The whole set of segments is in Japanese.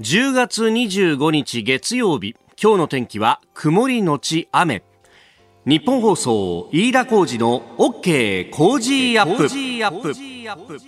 10月25日月曜日今日の天気は曇りのち雨。ニッポン放送飯田浩司の OK コージーアップ。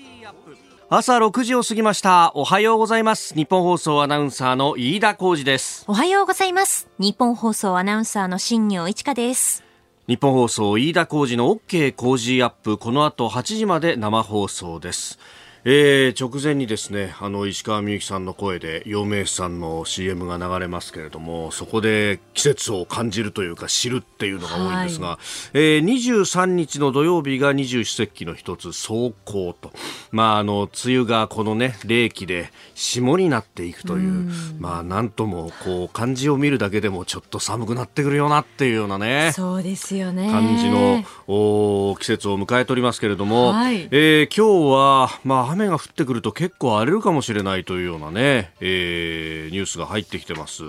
朝6時を過ぎました。おはようございます。ニッポン放送アナウンサーの飯田浩司です。おはようございます。ニッポン放送アナウンサーの新行市佳です。ニッポン放送飯田浩司の OK コージーアップ。この後8時まで生放送ですえー、直前にですねあの石川みゆきさんの声で陽明酒さんの CM が流れますけれどもそこで季節を感じるというか知るっていうのが多いんですが、はい、えー、23日の土曜日が二十四節気の一つ霜降と、まあ、あの梅雨がこのね冷気で霜になっていくという、うまあなんともこう漢字を見るだけでもちょっと寒くなってくるよなっていうようなねそうですよね。感じのお季節を迎えておりますけれども、はい、えー、今日はまあ雨が降ってくると結構荒れるかもしれないというようなね、えー、ニュースが入ってきてます、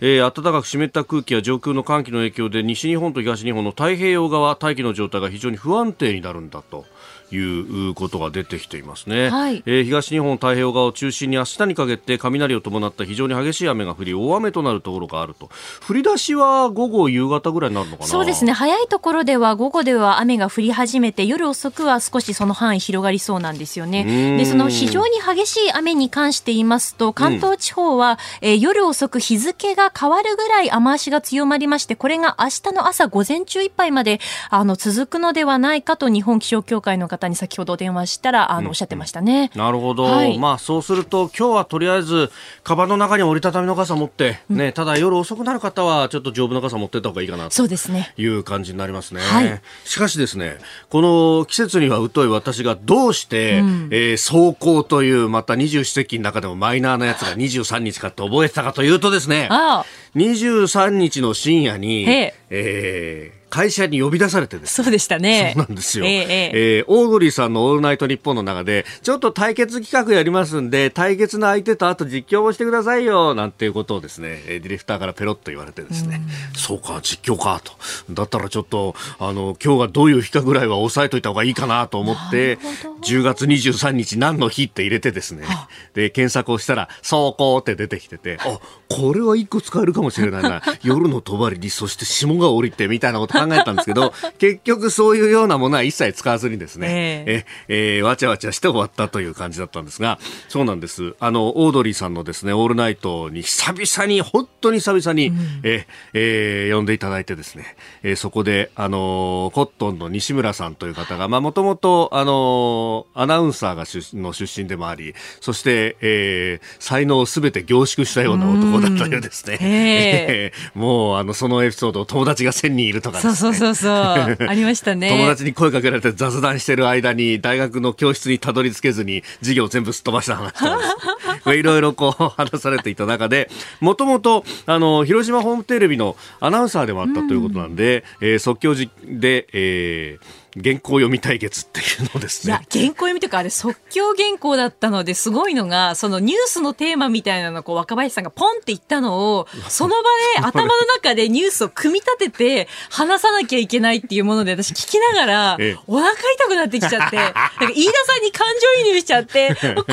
えー、暖かく湿った空気や上空の寒気の影響で西日本と東日本の太平洋側大気の状態が非常に不安定になるんだと。いうことが出てきていますね、はい、えー、東日本太平洋側を中心に明日にかけて雷を伴った非常に激しい雨が降り大雨となるところがあると。降り出しは午後夕方ぐらいになるのかな？そうですね。早いところでは午後では雨が降り始めて夜遅くは少しその範囲広がりそうなんですよね。でその非常に激しい雨に関して言いますと関東地方は、うん、えー、夜遅く日付が変わるぐらい雨足が強まりましてこれが明日の朝午前中いっぱいまであの続くのではないかと日本気象協会の方に先ほど電話したらあの、おっしゃってましたね。なるほど、はい、まあそうすると今日はとりあえずカバンの中に折りたたみの傘持って、ね、うん、ただ夜遅くなる方はちょっと丈夫な傘持ってった方がいいかなとそうですね。いう感じになりますね。はい、しかしですねこの季節には疎い私がどうして、うん、えー、走行というまた二十四節気の中でもマイナーなやつが23日かって覚えてたかというとですね23日の深夜に、え。えー会社に呼び出されてですそうでしたね。そうなんですよ。えー、えー、オードリーさんのオールナイトニッポンの中で、ちょっと対決企画やりますんで、対決の相手とあと実況もしてくださいよ、なんていうことをですね、ディレクターからペロッと言われてですね、うそうか、実況かと。だったらちょっと、あの、今日がどういう日かぐらいは押さえといた方がいいかなと思って、10月23日何の日って入れてですね、で、検索をしたら、走行って出てきてて、あ、これは一個使えるかもしれないな。夜の帳に、そして霜が降りてみたいなこと考えたんですけど、結局そういうようなものは一切使わずにですね、えええー、わちゃわちゃして終わったという感じだったんですが、そうなんです。あの、オードリーさんのですね、オールナイトに久々に、本当に久々に、うん、ええー、呼んでいただいてですね、えー、そこで、あのコットンの西村さんという方が、まあ、もともと、あのアナウンサーが出の出身でもあり、そして、えー、才能をすべて凝縮したような男だったようですね。えー、もう、あの、そのエピソード、友達が1000人いるとかですね。そうそうそう ありましたね。友達に声かけられて雑談してる間に、大学の教室にたどり着けずに、授業全部すっ飛ばした話なんです。いろいろこう、話されていた中で、もともと、あの、広島ホームテレビのアナウンサーでもあったということなんで、うん、えー、即興で、えー、原稿読み対決っていうのですね。いや、原稿読みというか、あれ即興原稿だったので、すごいのが、そのニュースのテーマみたいなのをこう若林さんがポンって言ったのを、その場で頭の中でニュースを組み立てて話さなきゃいけないっていうもので、私聞きながら、お腹痛くなってきちゃって、なんか飯田さんに感情移入しちゃって、これ難しい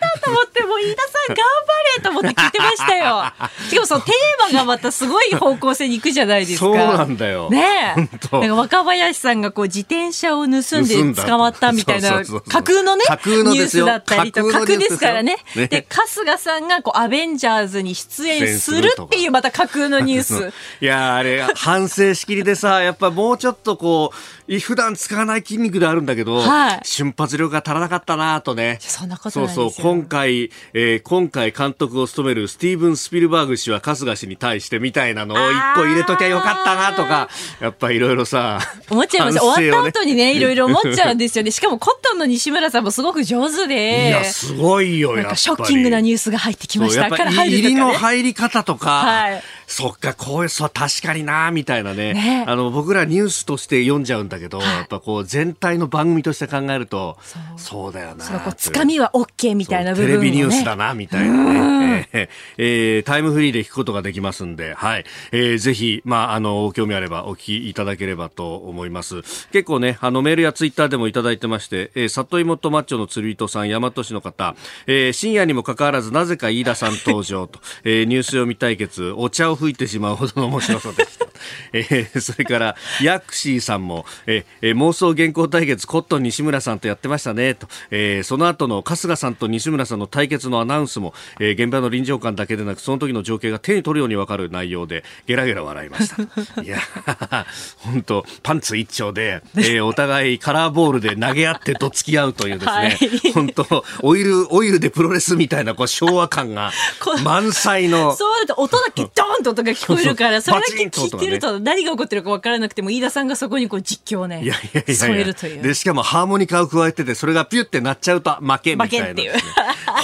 なと思って、もう飯田さん頑張れと思って聞いてましたよ。しかもそのテーマがまたすごい方向性に行くじゃないですか。そうなんだよ。ねえ。なんか若林さんがこう自転車を盗んで捕まったみたいな架空のねニュースだったりと架空ですからね。で春日さんがこうアベンジャーズに出演するっていうまた架空のニュース。いやあれ反省しきりでさ やっぱもうちょっとこう普段使わない筋肉であるんだけど、はい、瞬発力が足らなかったなとね。そんなことそうそう今回、えー、今回監督を務めるスティーブン・スピルバーグ氏は春日氏に対してみたいなのを一個入れときゃよかったなとかやっぱいろいろさ思っちゃいます、ね、終わった後にね、いろいろ思っちゃうんですよね。しかもコットンの西村さんもすごく上手で。いや、すごいよ、なんかショッキングなニュースが入ってきました。から入りの入り方とか、はい、そっか、こういう、そう、確かにな、みたいなね。ねあの、僕らニュースとして読んじゃうんだけど、はいやっぱこう、全体の番組として考えると、そうそうだよな。そのこうつかみは OK みたいな部分を、ね、テレビニュースだな、みたいなね。えーえータイムフリーで聞くことができますんで、はい。えーぜひ、まあ、あの、興味あればお聞きいただければと思います。結構ね、あの、メールやツイッターでもいただいてまして、えー、里芋とマッチョの釣り人さん、大和市の方、えー深夜にもかかわらず、なぜか飯田さん登場と、えーニュース読み対決、お茶を吹いてしまうほどの面白さでした。えー それから、ヤクシーさんも、えーえー妄想原稿対決、コットン西村さんとやってましたね、と、えーその後の春日さんと西村さんの対決のアナウンスも、えー現場の臨場感だけでなく、その時の情景が手に取るようにわかる内容で、ゲラゲラ笑いました。いやー、本当パンツ一丁で、えーお互いカラーボールで投げ合ってどつき合うというですね、はい。本当オイル、オイルでプロレスみたいな、こう、昭和感が 満載の、そうだと音だけドーンと音が聞こえるから、それだけ聞いてると何が起こってるか分からなくても、飯田さんがそこにこう実況をねいやいや添えるという。で、しかもハーモニカを加えてて、それがピュってなっちゃうと負けみたいな、負けっていう。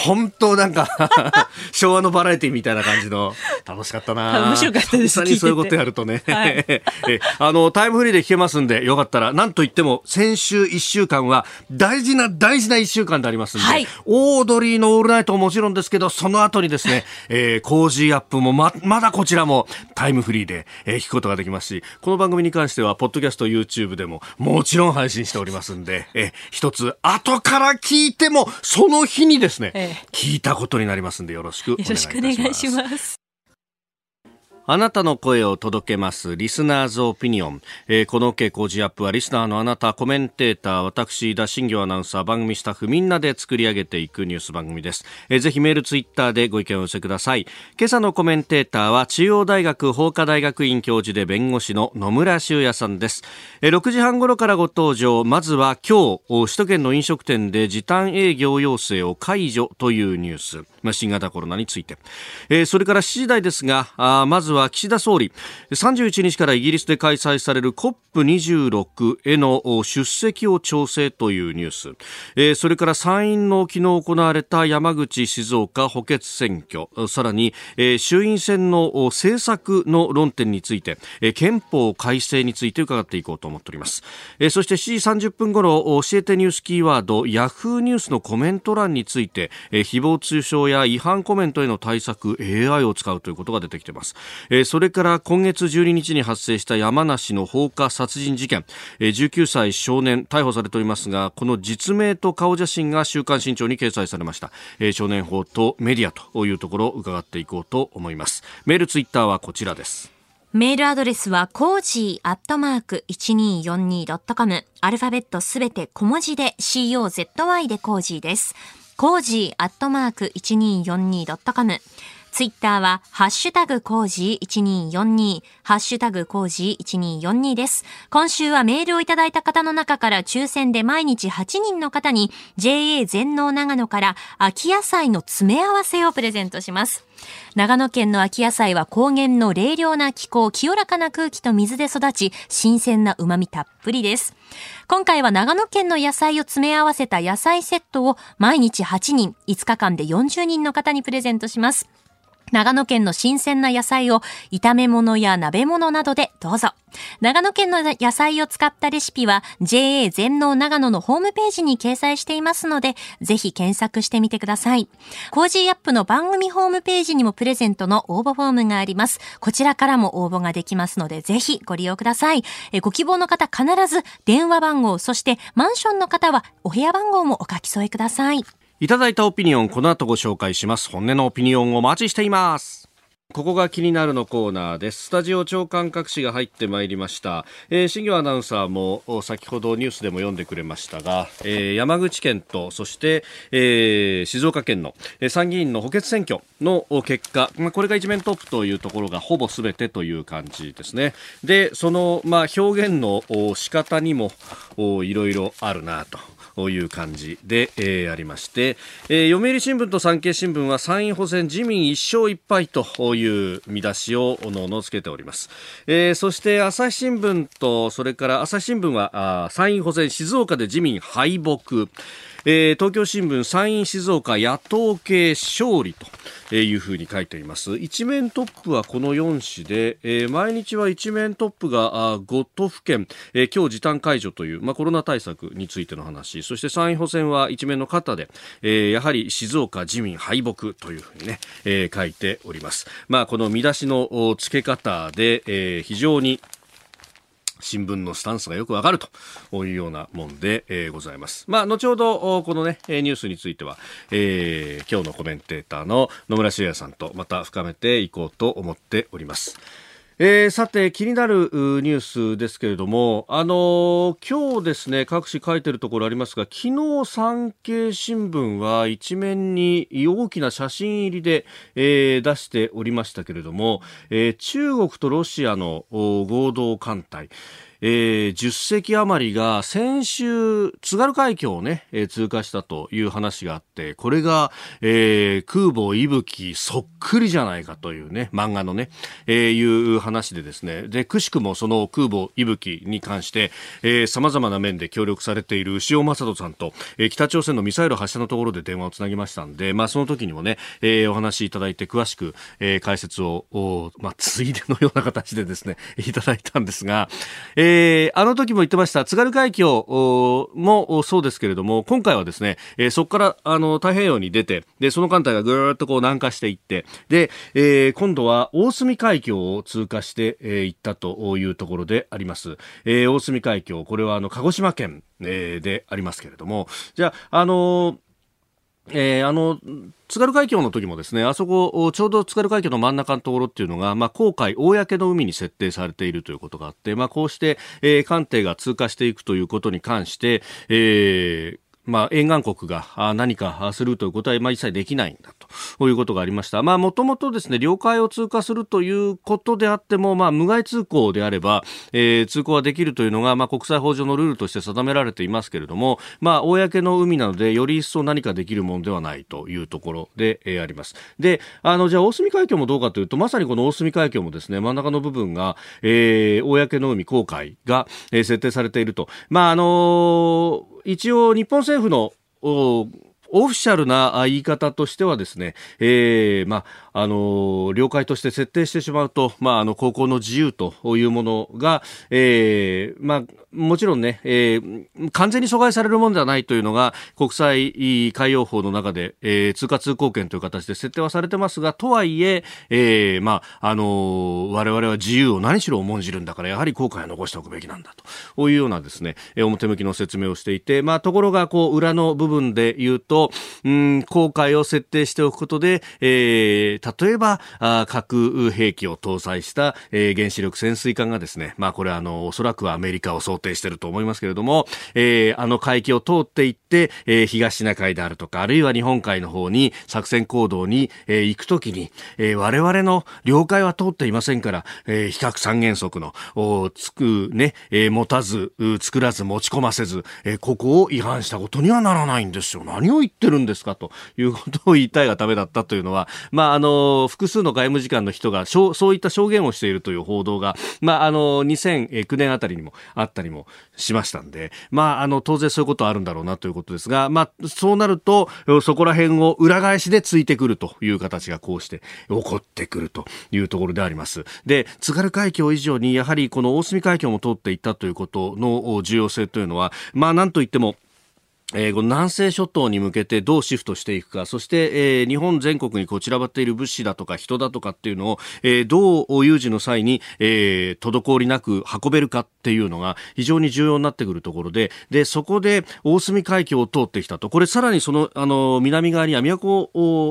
本当なんか、昭和のバラエティみたいな感じの、楽しかったな。面白かったです久々にそういうことやるとね。はい。えあの、タイムフリーで聞けますんで、よかったら、なんといっても、先週1週間は、大事な大事な1週間でありますんで、はい。オードリーのオールナイトももちろんですけど、その後にですね、えー、コージーアップもま、まだこちらもタイムフリーで、えー聞くことができますし、この番組に関しては、ポッドキャスト、YouTube でももちろん配信しておりますんで、えー一つ、後から聞いても、その日にですね、ええ聞いたことになりますんで、よろしくお願いいたしよろしくおます。願いします。あなたの声を届けます。リスナーズオピニオン。えーこの OK 工事アップはリスナーのあなた、コメンテーター、私、田新行アナウンサー、番組スタッフみんなで作り上げていくニュース番組です。えーぜひメール、ツイッターでご意見をお寄せください。今朝のコメンテーターは中央大学法科大学院教授で弁護士の野村修也さんです。えー6時半頃からご登場。まずは今日、首都圏の飲食店で時短営業要請を解除というニュース。まあ、新型コロナについて。えーそれから7時台ですが、あまずは岸田総理、31日からイギリスで開催される COP26 への出席を調整というニュース。えーそれから参院の昨日行われた山口、静岡補欠選挙、さらに、えー衆院選の政策の論点について、えー憲法改正について伺っていこうと思っております。えーそして7時30分頃、教えてニュースキーワード、ヤフーニュースのコメント欄について、えー誹謗中傷や違反コメントへの対策、AI を使うということが出てきています。えーそれから今月12日に発生した山梨の放火殺人事件、えー19歳少年逮捕されておりますが、この実名と顔写真が週刊新潮に掲載されました。えー少年法とメディアというところを伺っていこうと思います。メール、ツイッターはこちらです。メールアドレスは、コージーアットマーク 1242.com。アルファベットすべて小文字で COZY でコージーです。コージーアットマーク 1242.com。ツイッターは、ハッシュタグコージー1242、ハッシュタグコージー1242です。今週はメールをいただいた方の中から抽選で毎日8人の方に JA 全農長野から秋野菜の詰め合わせをプレゼントします。長野県の秋野菜は高原の冷涼な気候、清らかな空気と水で育ち、新鮮な旨味たっぷりです。今回は長野県の野菜を詰め合わせた野菜セットを毎日8人、5日間で40人の方にプレゼントします。長野県の新鮮な野菜を炒め物や鍋物などでどうぞ。長野県の野菜を使ったレシピは JA 全農長野のホームページに掲載していますので、ぜひ検索してみてください。コージーアップの番組ホームページにもプレゼントの応募フォームがあります。こちらからも応募ができますので、ぜひご利用ください。えご希望の方必ず電話番号、そしてマンションの方はお部屋番号もお書き添えください。いただいたオピニオン、この後ご紹介します。本音のオピニオンをお待ちしています。ここが気になるのコーナーです。スタジオ長官各紙が入ってまいりました。えー、新業アナウンサーも先ほどニュースでも読んでくれましたが、えー山口県とそして、えー静岡県のえー参議院の補欠選挙のお結果、まあ、これが一面トップというところがほぼすべてという感じですね。で、その、まあ、表現のお仕方にもおいろいろあるなと。という感じで、えーありまして、えー読売新聞と産経新聞は参院補選自民一勝一敗といういう見出しをおのおのつけております、えーそして朝日新聞とそれから朝日新聞はあ参院補選静岡で自民敗北。えー東京新聞参院静岡野党系勝利というふうに書いています一面トップはこの4紙で、えー、毎日は一面トップが5都府県、えー、今日時短解除という、まあ、コロナ対策についての話そして参院補選は一面の方で、えー、やはり静岡自民敗北というふうにね、えー、書いております。まあ、この見出しの付け方で、えー、非常に新聞のスタンスがよくわかるというようなもんで、えー、ございます。まあ、後ほど、このね、ニュースについては、えー、今日のコメンテーターの野村修也さんとまた深めていこうと思っております。えー、さて気になるニュースですけれども、あのー、今日ですね各紙書いてるところありますが昨日産経新聞は一面に大きな写真入りで、えー、出しておりましたけれども、えー、中国とロシアの合同艦隊。えー、10隻余りが先週、津軽海峡をね、えー、通過したという話があって、これが、えー、空母息吹そっくりじゃないかというね、漫画のね、えー、いう話でですね、で、くしくもその空母息吹に関して、えー、様々な面で協力されている塩正人さんと、えー、北朝鮮のミサイル発射のところで電話をつなぎましたんで、まあその時にもね、えー、お話いただいて詳しく、えー、解説を、おまあついでのような形でですね、いただいたんですが、えーえー、あの時も言ってました津軽海峡もそうですけれども今回はですね、えー、そこからあの太平洋に出てでその艦隊がぐーっとこう南下していってで、えー、今度は大隅海峡を通過してい、えー、ったというところであります、えー、大隅海峡これはあの鹿児島県、えー、でありますけれどもじゃああのーえー、あの、津軽海峡の時もですね、あそこ、ちょうど津軽海峡の真ん中のところっていうのが、まあ、公海、公の海に設定されているということがあって、まあ、こうして、えー、艦艇が通過していくということに関して、えー、まあ、沿岸国が何かするということは、まあ、一切できないんだということがありました。まあ、もともとですね、領海を通過するということであっても、まあ、無害通行であれば、えー、通行はできるというのが、まあ、国際法上のルールとして定められていますけれども、まあ、公の海なので、より一層何かできるものではないというところで、えー、あります。で、あの、じゃあ、大隅海峡もどうかというと、まさにこの大隅海峡もですね、真ん中の部分が、えー、公の海、公海が、えー、設定されていると。まあ、あのー一応日本政府のオフィシャルな言い方としてはですね、えー、まあ、の、了解として設定してしまうと、まあ、あの、高校の自由というものが、えー、まあ、もちろんね、えー、完全に阻害されるものではないというのが国際海洋法の中で、えー、通過通行権という形で設定はされてますが、とはいえ、えー、まあ、あの、我々は自由を何しろ重んじるんだから、やはり後悔は残しておくべきなんだというようなですね、表向きの説明をしていて、まあ、ところが、こう、裏の部分で言うと、うん、後悔を設定しておくことで、えー、例えば、あ核兵器を搭載した、え、原子力潜水艦がですね、まあ、これはあの、おそらくはアメリカを想定していると思いますけれども、え、あの海域を通っていって、え、東シナ海であるとか、あるいは日本海の方に作戦行動に、え、行くときに、え、我々の領海は通っていませんから、えー、比較三原則の、つく、ね、え、持たず、作らず、持ち込ませず、え、ここを違反したことにはならないんですよ。何を言ってるんですかということを言いたいがためだったというのは、まあ、あの、複数の外務次官の人が、そういった証言をしているという報道が、まあ、あの、2009年あたりにもあったりもしましたんで、まあ、あの、当然そういうことはあるんだろうなということですが、まあ、そうなると、そこら辺を裏返しでついてくるという形がこうして起こってくるというところであります。で、津軽海峡以上に、やはりこの大隅海峡も通っていったということの重要性というのは、まあ、なんといっても、えー、南西諸島に向けてどうシフトしていくか、そして、えー、日本全国にこう散らばっている物資だとか人だとかっていうのを、えー、どう有事の際に、えー、滞りなく運べるかっていうのが非常に重要になってくるところで、で、そこで大隅海峡を通ってきたと。これさらにその、あの、南側には宮古、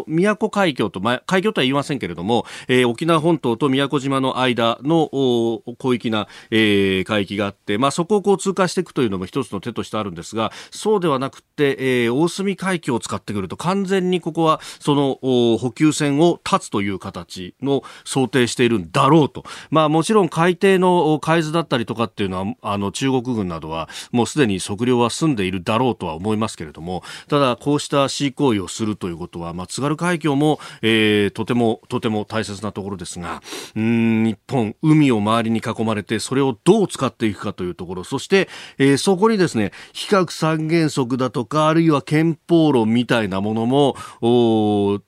宮古海峡と、ま、海峡とは言いませんけれども、えー、沖縄本島と宮古島の間のお広域な、えー、海域があって、まあ、そこをこう通過していくというのも一つの手としてあるんですが、そうではなくて、えー、大隅海峡を使ってくると完全にここはその補給線を断つという形の想定しているんだろうと。まあもちろん海底の海図だったりとかっていうのは、あの中国軍などはもうすでに測量は済んでいるだろうとは思いますけれども、ただこうした恣意行為をするということは、まあ津軽海峡も、えー、とてもとても大切なところですが、うん、日本、海を周りに囲まれてそれをどう使っていくかというところ、そして、えー、そこにですね、比較三原則だとか、あるいは憲法論みたいなものも、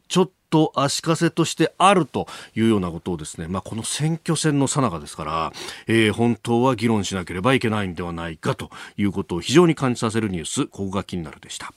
ちょっと足かせとしてあるというようなことをですね、まあ、この選挙戦の最中ですから、えー、本当は議論しなければいけないんではないかということを非常に感じさせるニュース、ここが気になるでした。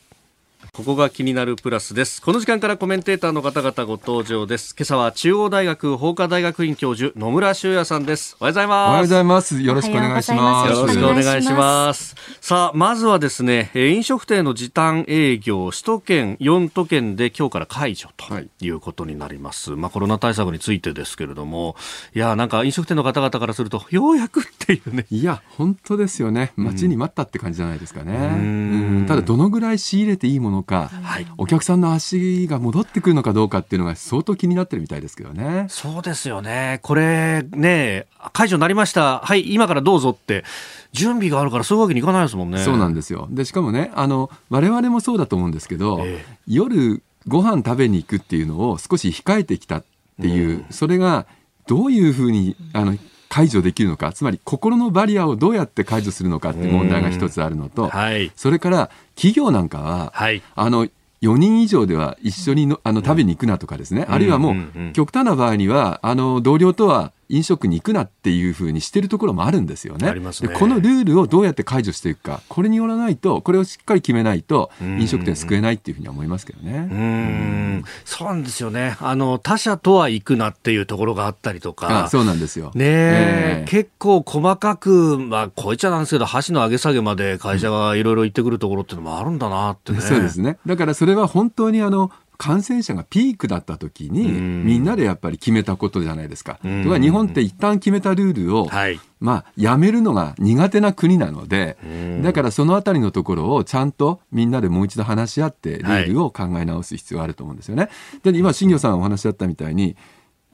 ここが気になるプラスです。この時間からコメンテーターの方々ご登場です。今朝は中央大学法科大学院教授野村修也さんです。おはようございます。おはようございます。よろしくお願いします。よろしくお願いします。さあ、まずはですね、飲食店の時短営業、首都圏4都県で今日から解除ということになります。はい、まあコロナ対策についてですけれども、いや、なんか飲食店の方々からすると、ようやくっていうね。いや、本当ですよね。待ちに待ったって感じじゃないですかね。うんただ、どのぐらい仕入れていいものか、はい、お客さんの足が戻ってくるのかどうかっていうのが相当気になってるみたいですけどね。そうですよね。これね、解除になりました。はい、今からどうぞって。準備があるからそういうわけにいかないですもんね。そうなんですよ。で、しかもね、あの、我々もそうだと思うんですけど、えー、夜ご飯食べに行くっていうのを少し控えてきたっていう、うん、それがどういうふうに、あの、解除できるのかつまり心のバリアをどうやって解除するのかっていう問題が一つあるのと、はい、それから企業なんかは、はい、あの4人以上では一緒にのあの食べに行くなとかですね、あるいはもう極端な場合にはあの同僚とは飲食に行くなっていうふうにしてるところもあるんですよね。ねでこのルールをどうやって解除していくか、これによらないと、これをしっかり決めないと、飲食店救えないっていうふうには思いますけどね。うんそうなんですよね。あの、他社とは行くなっていうところがあったりとか。そうなんですよ。ねえー、結構細かく、まあ、こいつゃなんですけど、箸の上げ下げまで会社がいろいろ行ってくるところっていうのもあるんだなってね、そうですね。だからそれは本当にあの、感染者がピークだった時に、みんなでやっぱり決めたことじゃないですか。とか日本って一旦決めたルールを、はい、まあ、やめるのが苦手な国なので、だからそのあたりのところをちゃんとみんなでもう一度話し合って、ルールを考え直す必要があると思うんですよね。で、今、新業さんお話しあったみたいに、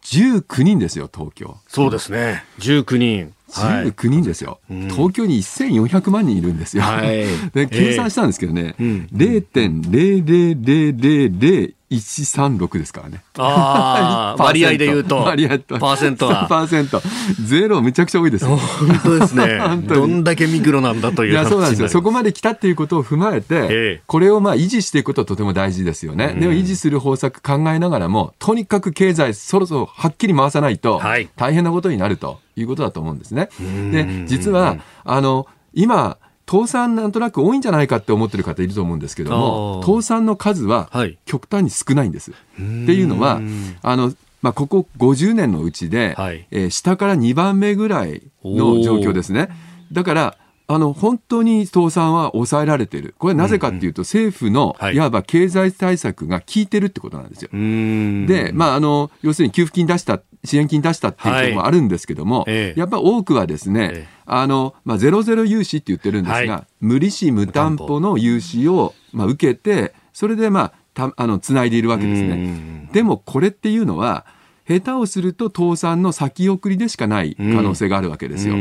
19人ですよ、東京。そうですね。19人。19人ですよ、はい、東京に1400万人いるんですよ、はい、で計算したんですけどね、えー、0.00000 136ですからね。ああ、割合で言うと。割合と。パーセントは。パーセント。ゼロめちゃくちゃ多いです本当ですね。どんだけミクロなんだという。いや、そうなんですよ。そこまで来たっていうことを踏まえて、これをまあ維持していくことはとても大事ですよね。でも維持する方策考えながらも、とにかく経済そろそろはっきり回さないと、大変なことになるということだと思うんですね。で、実は、あの、今、倒産なんとなく多いんじゃないかって思ってる方いると思うんですけども、倒産の数は極端に少ないんです。はい、っていうのは、あの、まあ、ここ50年のうちで、はい、えー、下から2番目ぐらいの状況ですね。だから、あの、本当に倒産は抑えられている。これはなぜかっていうと、政府の、いわば経済対策が効いてるってことなんですよ。で、まあ、あの、要するに給付金出した、支援金出したっていうこともあるんですけども、はい、やっぱ多くはですね、ええあの、まあ、ゼロゼロ融資って言ってるんですが、はい、無利子無担保の融資を、まあ、受けて、それで、まあ、たあの、つないでいるわけですね。でも、これっていうのは、下手をすると倒産の先送りでしかない可能性があるわけですよ。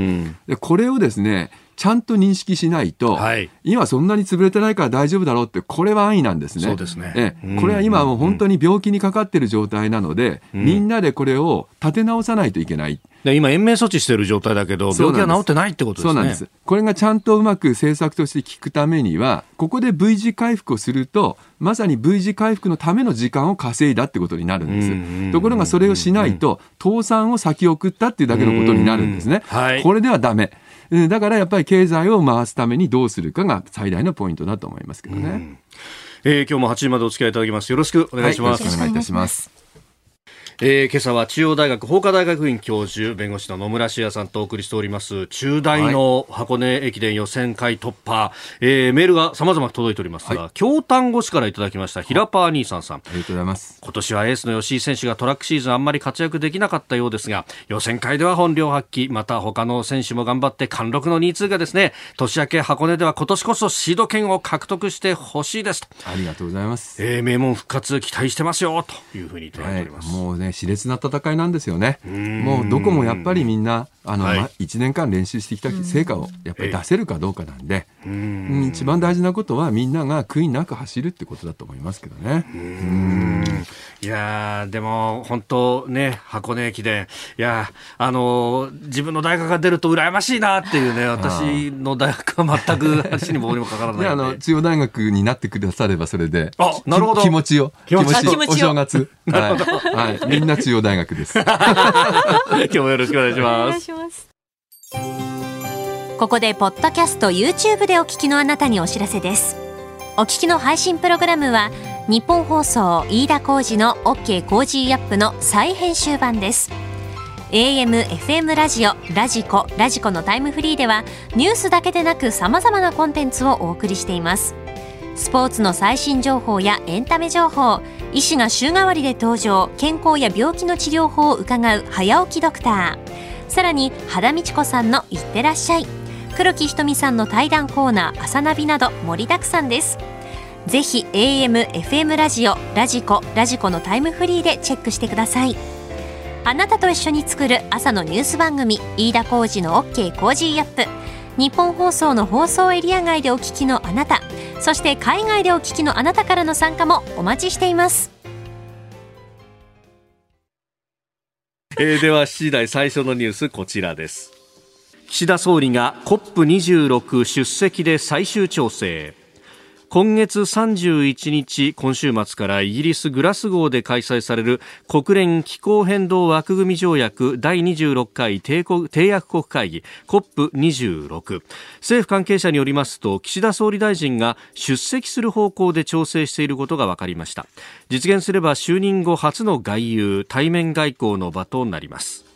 でこれをですね、ちゃんと認識しないと、はい、今そんなに潰れてないから大丈夫だろうって、これは安易なんですね。そうですね。え、これは今もう本当に病気にかかっている状態なので、みんなでこれを立て直さないといけない。で今、延命措置している状態だけど、病気は治ってないってことですね。そうなんです。これがちゃんとうまく政策として効くためには、ここで V 字回復をすると、まさに V 字回復のための時間を稼いだってことになるんです。ところがそれをしないと、倒産を先送ったっていうだけのことになるんですね。はい、これではダメ。だからやっぱり経済を回すためにどうするかが最大のポイントだと思いますけどね。えー、今日も8時までお付き合いいただきます。よろしくお願いします。はい、よろしくお願いいたします。えー、今朝は中央大学法科大学院教授弁護士の野村志也さんとお送りしております。中大の箱根駅伝予選会突破、はい、えー、メールが様々届いておりますが、はい、京丹後市からいただきました平パー兄さんさん。ありがとうございます。今年はエースの吉井選手がトラックシーズンあんまり活躍できなかったようですが予選会では本領発揮。また他の選手も頑張って貫禄の2位通過ですね年明け箱根では今年こそシード権を獲得してほしいですありがとうございます、えー、名門復活期待してますよというふうにいただいております、はい、もうね熾烈な戦い会なんですよね。もうどこもやっぱりみんな、あの、はい、1年間練習してきた成果をやっぱり出せるかどうかなんで、一番大事なことはみんなが悔いなく走るってことだと思いますけどね。いやでも本当ね、箱根駅伝、いやあの自分の大学が出ると羨ましいなっていうね、私の大学は全く足にも棒にもかからないあの、中央大学になってくださればそれで、あ、なるほど。気持ちを。気持ちお正月。はい。はい。みんな中央大学です。今日もよろしくお願いします。お願いします。ここでポッドキャスト YouTube でお聞きのあなたにお知らせですお聞きの配信プログラムはニッポン放送飯田浩司の OK コージーアップの再編集版です AM、FM ラジオ、ラジコ、ラジコのタイムフリーではニュースだけでなく様々なコンテンツをお送りしていますスポーツの最新情報やエンタメ情報医師が週替わりで登場健康や病気の治療法を伺う早起きドクター。さらに肌道子さんのいってらっしゃい。黒木ひとみさんの対談コーナー朝ナビなど盛りだくさんです。ぜひ AM、FM ラジオ、ラジコ、ラジコのタイムフリーでチェックしてください。あなたと一緒に作る朝のニュース番組飯田浩司の OK コージーアップ。ニッポン放送の放送エリア外でお聞きのあなたそして海外でお聞きのあなたからの参加もお待ちしています。えー、では7時台最初のニュースこちらです。岸田総理が COP26 出席で最終調整。今月31日今週末からイギリスグラスゴーで開催される国連気候変動枠組条約第26回締約国会議 COP26 政府関係者によりますと岸田総理大臣が出席する方向で調整していることが分かりました。実現すれば就任後初の外遊対面外交の場となります。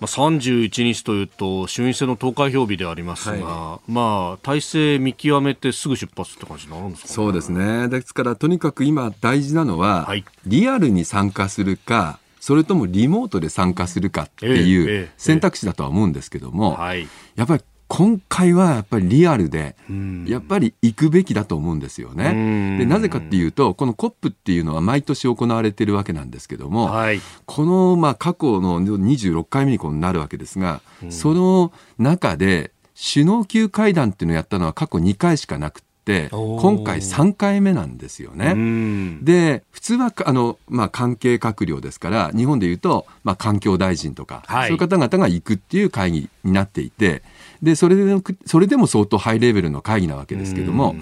まあ、31日というと衆院選の投開票日でありますが、はい、まあ、体制見極めてすぐ出発って感じになるんですか、ね、そうですね。ですからとにかく今大事なのは、はい、リアルに参加するかそれともリモートで参加するかっていう選択肢だとは思うんですけども、やっぱり今回はやっぱりリアルで、やっぱり行くべきだと思うんですよね。でなぜかっていうと、この COP っていうのは毎年行われてるわけなんですけども、はい、このまあ過去の26回目にこうなるわけですが、その中で首脳級会談っていうのをやったのは過去2回しかなくて、今回3回目なんですよね。で、普通はあの、まあ、関係閣僚ですから、日本でいうと、まあ、環境大臣とか、はい、そういう方々が行くっていう会議になっていて、でそれでそれでも相当ハイレベルの会議なわけですけども。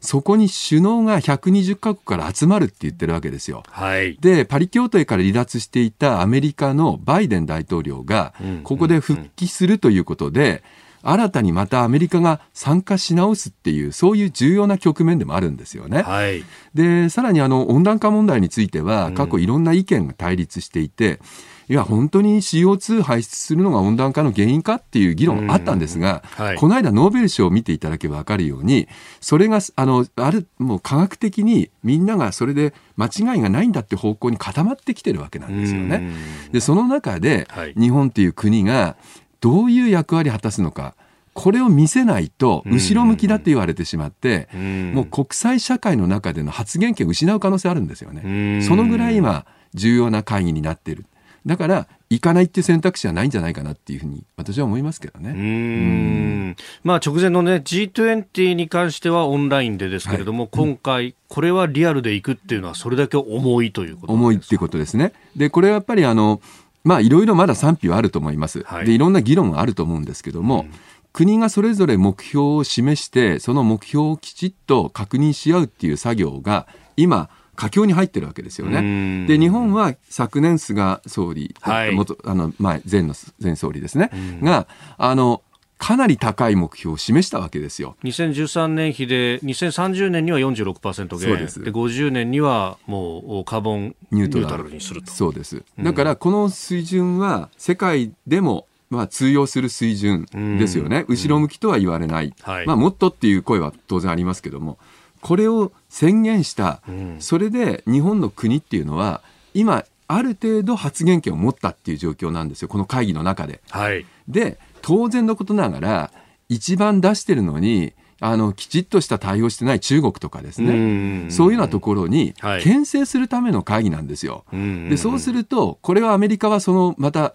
そこに首脳が120カ国から集まるって言ってるわけですよ。はい、で、パリ協定から離脱していたアメリカのバイデン大統領が、ここで復帰するということで、新たにまたアメリカが参加し直すっていう、そういう重要な局面でもあるんですよね。はい、で、さらにあの、温暖化問題については、過去いろんな意見が対立していて、うんいや、本当に CO2 排出するのが温暖化の原因かっていう議論あったんですが、はい、この間ノーベル賞を見ていただけば分かるように、それが、あの、ある、もう科学的にみんながそれで間違いがないんだって方向に固まってきてるわけなんですよね。で、その中で、日本っていう国がどういう役割を果たすのか。これを見せないと後ろ向きだって言われてしまって、もう国際社会の中での発言権を失う可能性あるんですよね。そのぐらい今重要な会議になっている。だから行かないっていう選択肢はないんじゃないかなっていうふうに私は思いますけどね。うんまあ直前のね G20 に関してはオンラインでですけれども、はい、今回これはリアルで行くっていうのはそれだけ重いということ重いっていうことですね。でこれはやっぱりあのまあいろいろまだ賛否はあると思います。はい、でいろんな議論があると思うんですけども。うん国がそれぞれ目標を示してその目標をきちっと確認し合うっていう作業が今佳境に入ってるわけですよね。で日本は昨年菅総理、はい、元あの前前の前総理ですね。があのかなり高い目標を示したわけですよ。2013年比で2030年には46%減。そうです。で50年にはもうカーボンニュートラル。にすると。そうです。だからこの水準は世界でもまあ、通用する水準ですよね、後ろ向きとは言われない、はい、まあ、もっとっていう声は当然ありますけども、これを宣言した、うん、それで日本の国っていうのは今ある程度発言権を持ったっていう状況なんですよこの会議の中で。はい、で当然のことながら一番出してるのにあのきちっとした対応してない中国とかですね、そういうようなところに牽制するための会議なんですよ。でそうすると、これはアメリカはそのまた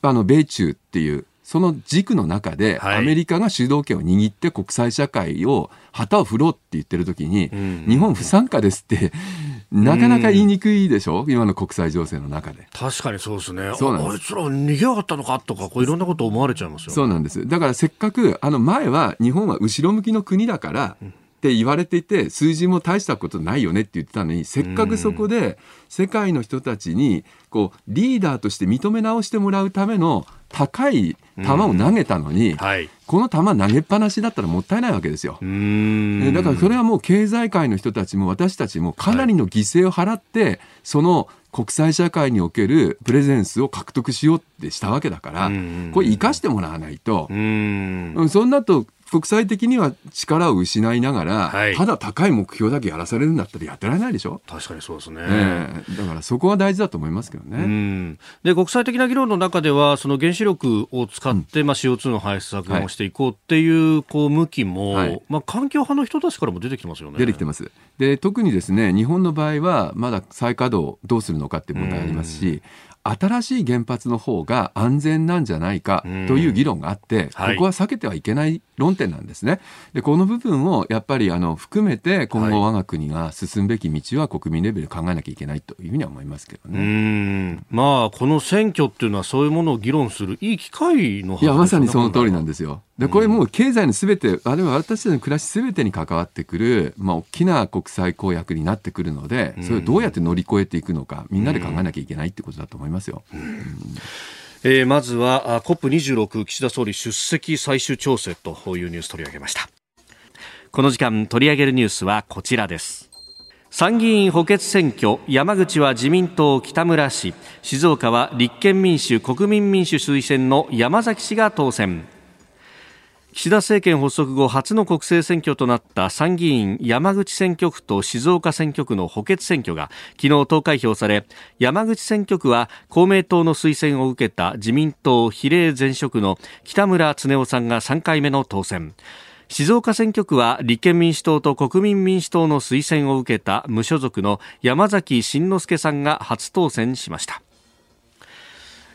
あの米中っていうその軸の中で、アメリカが主導権を握って国際社会を旗を振ろうって言ってる時に、日本不参加ですって、なかなか言いにくいでしょ、今の国際情勢の中で。確かにそうですね。そうなんあいつら逃げやがったのかとか、こういろんなこと思われちゃいますよ、そうなんです。だからせっかく、あの前は日本は後ろ向きの国だから、って言われていて数字も大したことないよねって言ってたのにせっかくそこで世界の人たちにこうリーダーとして認め直してもらうための高い球を投げたのに、はい、この球投げっぱなしだったらもったいないわけですよ。だからそれはもう経済界の人たちも私たちもかなりの犠牲を払って、はい、その国際社会におけるプレゼンスを獲得しようってしたわけだから、これ生かしてもらわないと、そんなと国際的には力を失いながら、はい、ただ高い目標だけやらされるんだったらやってられないでしょ？確かにそうですね、えー、だからそこは大事だと思いますけどね。で国際的な議論の中ではその原子力を使って、うん、まあ、CO2 の排出削減をしていこうっていう,、こう向きも、はい、まあ、環境派の人たちからも出てきてますよね。出てきてます。で特にですね日本の場合はまだ再稼働どうするのかっていう問題ありますし、新しい原発の方が安全なんじゃないかという議論があって、ここは避けてはいけない論点なんですね。で、この部分をやっぱりあの含めて今後我が国が進むべき道は国民レベルで考えなきゃいけないというふうには思いますけどね。まあ、この選挙っていうのはそういうものを議論するいい機会のいや、まさにその通りなんですよ。で、これもう経済のすべて、あるいは私たちの暮らしすべてに関わってくる、まあ、大きな国際公約になってくるので、それをどうやって乗り越えていくのか、みんなで考えなきゃいけないってことだと思いますよ。えー、まずは COP26 岸田総理出席最終調整というニュース取り上げました。この時間取り上げるニュースはこちらです。参議院補欠選挙山口は自民党北村氏。静岡は立憲民主国民民主推薦の山崎氏が当選。岸田政権発足後初の国政選挙となった参議院山口選挙区と静岡選挙区の補欠選挙が昨日投開票され山口選挙区は公明党の推薦を受けた自民党比例前職の北村恒夫さんが3回目の当選。静岡選挙区は立憲民主党と国民民主党の推薦を受けた無所属の山崎真之輔さんが初当選しました。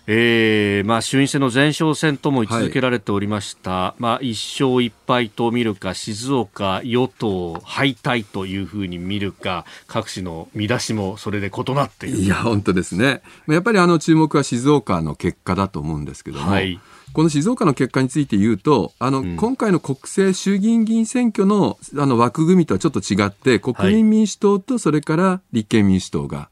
えーまあ、衆院選の前哨戦とも位置づけられておりました、はい、まあ、1勝1敗と見るか静岡与党敗退というふうに見るか各紙の見出しもそれで異なっている。いや本当ですね。やっぱりあの注目は静岡の結果だと思うんですけども、はい、この静岡の結果について言うと、あの、うん、今回の国政衆議院議員選挙のあの枠組みとはちょっと違って、国民民主党とそれから立憲民主党がはい、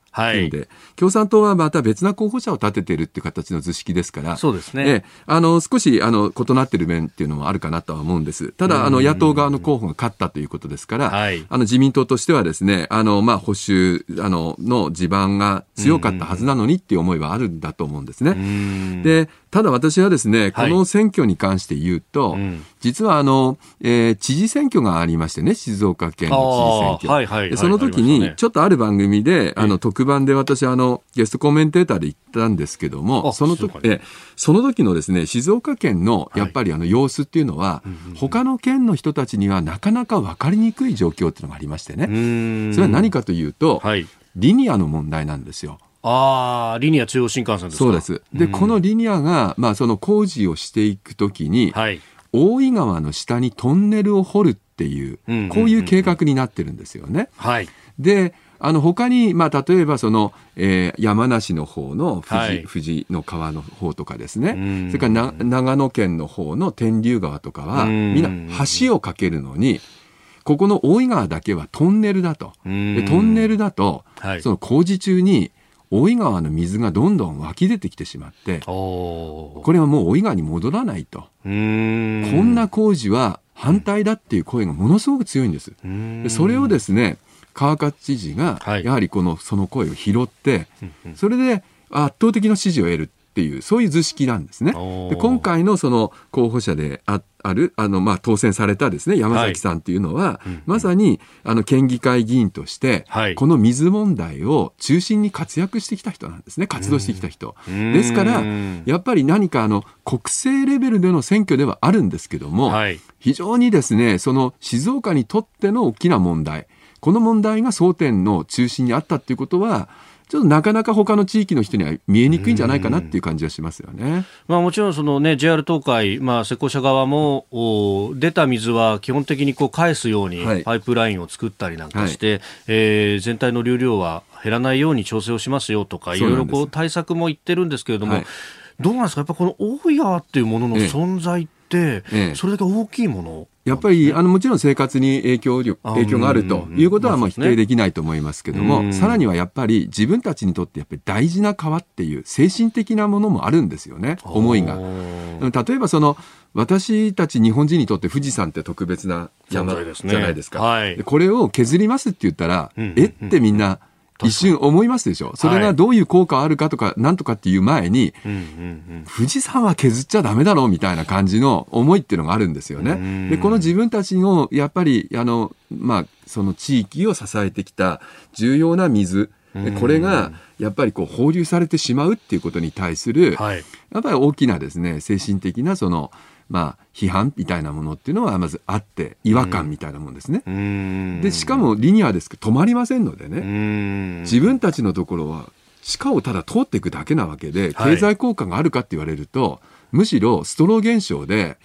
で。共産党はまた別な候補者を立てているっていう形の図式ですから、そうですね。あの少しあの異なっている面っていうのもあるかなとは思うんです。ただあの野党側の候補が勝ったということですから、はい、あの自民党としてはですね、あのまあ保守あのの地盤が強かったはずなのにっていう思いはあるんだと思うんですね。でただ私はですね、この選挙に関して言うと、はいうん、実はあの、えー、知事選挙がありましてね、静岡県の知事選挙。はいはいはい、その時に、ちょっとある番組で、あの、特番で私、あの、ゲストコメンテーターで行ったんですけども、その時、えその時のですね、静岡県の、やっぱりあの、様子っていうのは、はい、他の県の人たちにはなかなか分かりにくい状況っていうのがありましてね。それは何かというと、はい、リニアの問題なんですよ。ああ、リニア中央新幹線ですそうです。で、うん、このリニアが、まあ、その工事をしていくときに、はい、大井川の下にトンネルを掘るっていう、こういう計画になってるんですよね。はい。で、あの他に、まあ、例えばその、えー、山梨の方の富士はい、富士の川の方とかですね、それから長野県の方の天竜川とかは、みんな橋を架けるのに、ここの大井川だけはトンネルだと。でトンネルだと、はい、その工事中に大井川の水がどんどん湧き出てきてしまってこれはもう大井川に戻らないと。こんな工事は反対だっていう声がものすごく強いんです。でそれをですね川勝知事がやはりこのその声を拾って、それで圧倒的な支持を得るっていうそういう図式なんですね。で今回のその候補者でああるあの、まあ、当選されたですね山崎さんっていうのは、はい、まさにあの県議会議員として、はい、この水問題を中心に活躍してきた人なんですね。活動してきた人。ですからやっぱり何かあの国政レベルでの選挙ではあるんですけども、はい、非常にですねその静岡にとっての大きな問題この問題が争点の中心にあったっていうことはちょっとなかなか他の地域の人には見えにくいんじゃないかなっていう感じはしますよね。まあ、もちろんその、ね、JR 東海、まあ、施工者側もお出た水は基本的にこう返すようにパイプラインを作ったりなんかして、はい、えー、全体の流量は減らないように調整をしますよとかいろいろこう対策も言ってるんですけれども、はい、どうなんですか？やっぱこの大井川っていうものの存在って、ええ、それだけ大きいものやっぱり、あの、もちろん生活に影響力、影響があるということは、まあ、否定できないと思いますけども、さらにはやっぱり自分たちにとってやっぱり大事な川っていう精神的なものもあるんですよね、思いが。例えばその、私たち日本人にとって富士山って特別な山じゃないですか。はい、これを削りますって言ったら、えってみんな、一瞬思いますでしょ？それがどういう効果あるかとか、なんとかっていう前に、富士山は削っちゃダメだろうみたいな感じの思いっていうのがあるんですよね。で、この自分たちの、やっぱり、あの、まあ、その地域を支えてきた重要な水、これがやっぱりこう放流されてしまうっていうことに対する、やっぱり大きなですね、精神的なその、まあ、批判みたいなものっていうのはまずあって違和感みたいなもんですね。うん、でしかもリニアですけど止まりませんのでね。自分たちのところは地下をただ通っていくだけなわけで経済効果があるかって言われると、はい、むしろストロー現象で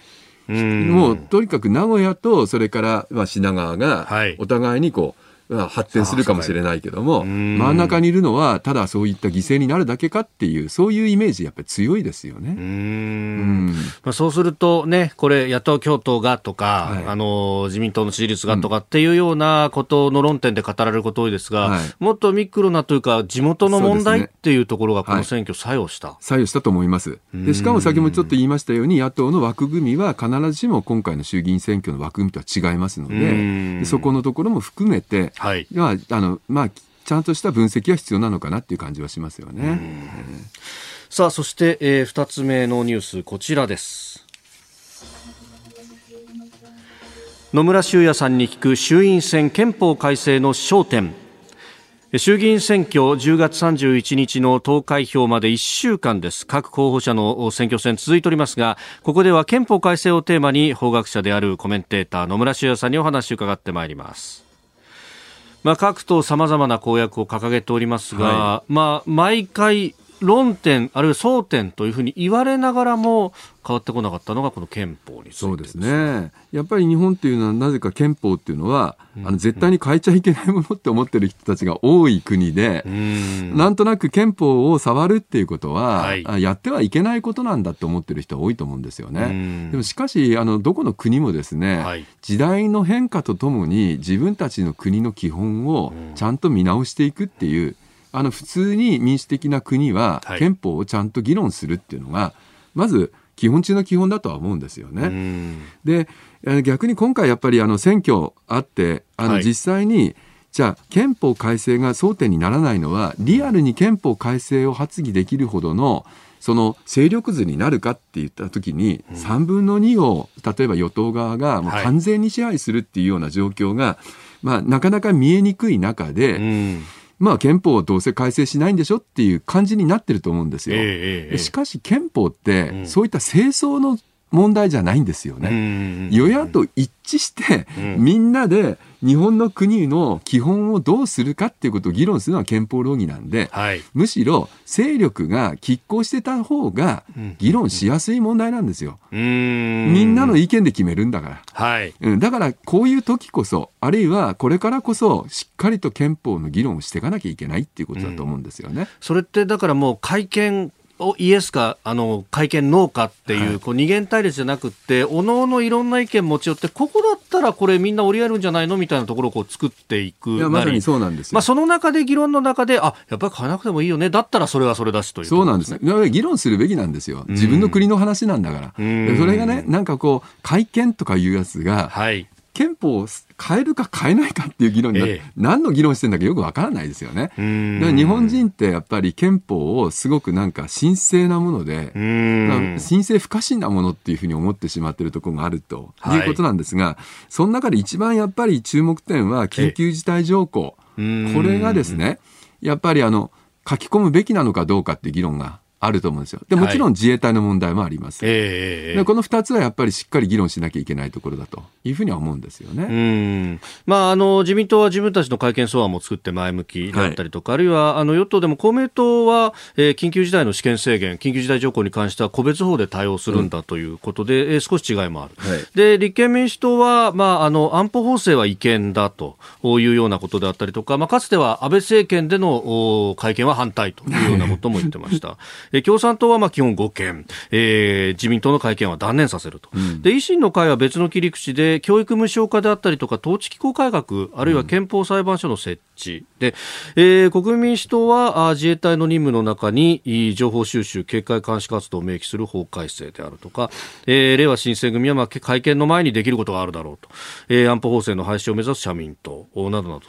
もうとにかく名古屋とそれからまあ品川がお互いにこう、発展するかもしれないけども真ん中にいるのはただそういった犠牲になるだけかっていうそういうイメージやっぱり強いですよね。うん。まあ、そうするとねこれ野党共闘がとか、はい、あの自民党の支持率がとかっていうようなことの論点で語られること多いですが、はい、もっとミクロなというか地元の問題っていうところがこの選挙作用した、はい、作用したと思います。でしかも先もちょっと言いましたように野党の枠組みは必ずしも今回の衆議院選挙の枠組みとは違いますのでそこのところも含めてはい、あのまあ、ちゃんとした分析が必要なのかなっていう感じはしますよね。さあそして、えー、2つ目のニュースこちらです。野村修也さんに聞く衆院選憲法改正の焦点。衆議院選挙10月31日の投開票まで1週間です。各候補者の選挙戦続いておりますがここでは憲法改正をテーマに法学者であるコメンテーター野村修也さんにお話を伺ってまいりますまあ、各党さまざまな公約を掲げておりますが、はい、まあ、毎回論点、あるいは争点というふうに言われながらも変わってこなかったのがこの憲法にそうですね。やっぱり日本っていうのはなぜか憲法っていうのは、うん、あの絶対に変えちゃいけないものって思ってる人たちが多い国で、うん、なんとなく憲法を触るっていうことは、はい、やってはいけないことなんだって思ってる人は多いと思うんですよね。うん、でもしかしあのどこの国もですね、はい、時代の変化とともに自分たちの国の基本をちゃんと見直していくっていう。あの普通に民主的な国は憲法をちゃんと議論するっていうのが、まず基本中の基本だとは思うんですよね。で逆に今回やっぱりあの選挙あってあの実際に、はい、じゃあ憲法改正が争点にならないのはリアルに憲法改正を発議できるほどのその勢力図になるかって言った時に、3分の2を例えば与党側がもう完全に支配するっていうような状況が、まあ、なかなか見えにくい中で、まあ憲法をどうせ改正しないんでしょっていう感じになってると思うんですよ。えー、しかし憲法って、そういった清掃の問題じゃないんですよね。与野党一致して、みんなで日本の国の基本をどうするかっていうことを議論するのは憲法論議なんで、はい、むしろ勢力が拮抗してた方が議論しやすい問題なんですよ。みんなの意見で決めるんだから。はい、だからこういう時こそ、あるいはこれからこそしっかりと憲法の議論をしていかなきゃいけないっていうことだと思うんですよね。それってだからもう会見イエスかあの会見ノーかっていうはい、こう二元対立じゃなくておのおのいろんな意見持ち寄ってここだったらこれみんな折り合えるんじゃないのみたいなところをこう作っていくいやまさにそうなんですまあ、その中で議論の中であやっぱり変えなくてもいいよね。だったらそれはそれだしという、ね、そうなんです議論するべきなんですよ。自分の国の話なんだから、それがねなんかこう会見とかいうやつが、はい、憲法を変えるか変えないかっていう議論になって、ええ、何の議論してんだかよくわからないですよね。日本人ってやっぱり憲法をすごくなんか神聖なもので、神聖不可侵なものっていうふうに思ってしまっているところがあるとい。うことなんですが、はい、その中で一番やっぱり注目点は緊急事態条項。これがですね、やっぱりあの、書き込むべきなのかどうかっていう議論があると思うんですよ。でもちろん自衛隊の問題もあります。はい、えー、この2つはやっぱりしっかり議論しなきゃいけないところだというふうには思うんですよね。うんまあ、あの自民党は自分たちの会見草案も作って前向きだったりとか、はい、あるいはあの与党でも公明党は、えー、緊急事態の試験制限、緊急事態条項に関しては個別法で対応するんだということで、うん、えー、少し違いもある。はい、で立憲民主党は、まあ、あの安保法制は違憲だというようなことであったりとか、まあ、かつては安倍政権での会見は反対というようなことも言ってました。え共産党はまあ基本5件、えー、自民党の会見は断念させると、うん、で維新の会は別の切り口で教育無償化であったりとか統治機構改革あるいは憲法裁判所の設置。で、えー、国民民主党はあ自衛隊の任務の中に情報収集警戒監視活動を明記する法改正であるとか、えー、れいわ新選組はまあ会見の前にできることがあるだろうと、えー、安保法制の廃止を目指す社民党などなど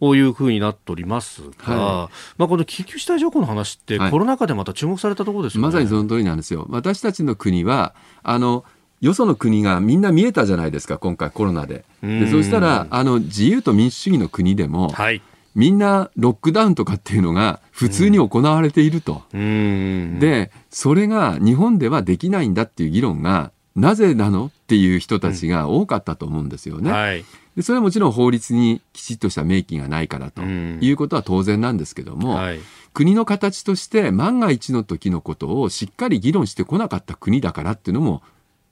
と。いうふうになっておりますが、はい、まあ、この緊急事態条項の話って、コロナ禍でまた注目されたところですよね、まさにその通りなんですよ。私たちの国はあのよその国がみんな見えたじゃないですか、今回コロナで。でそしたらあの自由と民主主義の国でも、はい、みんなロックダウンとかっていうのが普通に行われていると。でそれが日本ではできないんだっていう議論がなぜなのっていう人たちが多かったと思うんですよね。はい、でそれはもちろん法律にきちっとした明記がないからということは当然なんですけども、はい、国の形として万が一の時のことをしっかり議論してこなかった国だからっていうのも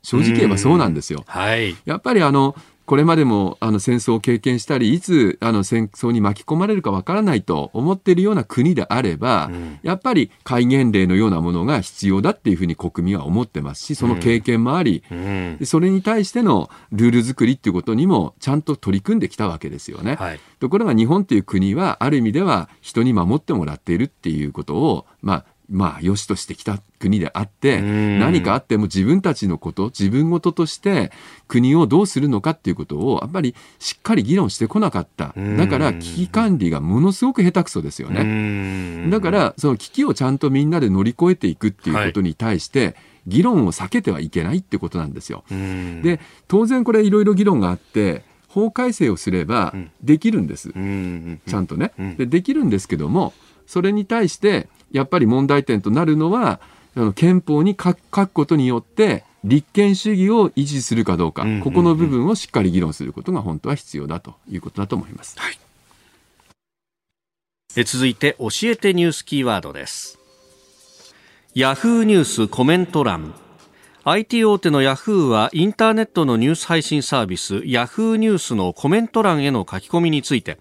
正直言えばそうなんですよ。はい、やっぱりあのこれまでもあの戦争を経験したりいつあの戦争に巻き込まれるかわからないと思っているような国であれば、うん、やっぱり戒厳令のようなものが必要だっていうふうに国民は思ってますしその経験もあり、うん、それに対してのルール作りっていうことにもちゃんと取り組んできたわけですよね。はい、ところが日本という国はある意味では人に守ってもらっているっていうことをまあまあ、良しとしてきた国であって、何かあっても自分たちのこと、自分事として国をどうするのかっていうことを、やっぱりしっかり議論してこなかった。だから危機管理がものすごく下手くそですよね。だから、その危機をちゃんとみんなで乗り越えていくっていうことに対して、はい議論を避けてはいけないってことなんですよ。で当然これいろいろ議論があって法改正をすればできるんです、ちゃんとね。でできるんですけどもそれに対してやっぱり問題点となるのはあの憲法に書くことによって立憲主義を維持するかどうか、ここの部分をしっかり議論することが本当は必要だということだと思います。はい、え続いて教えてニュースキーワードです。ヤフーニュースコメント欄 IT 大手のヤフーはインターネットのニュース配信サービスヤフーニュースのコメント欄への書き込みについて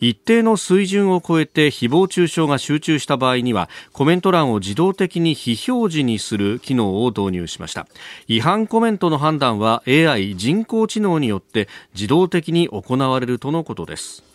一定の水準を超えて誹謗中傷が集中した場合にはコメント欄を自動的に非表示にする機能を導入しました。違反コメントの判断は AI 人工知能によって自動的に行われるとのことです。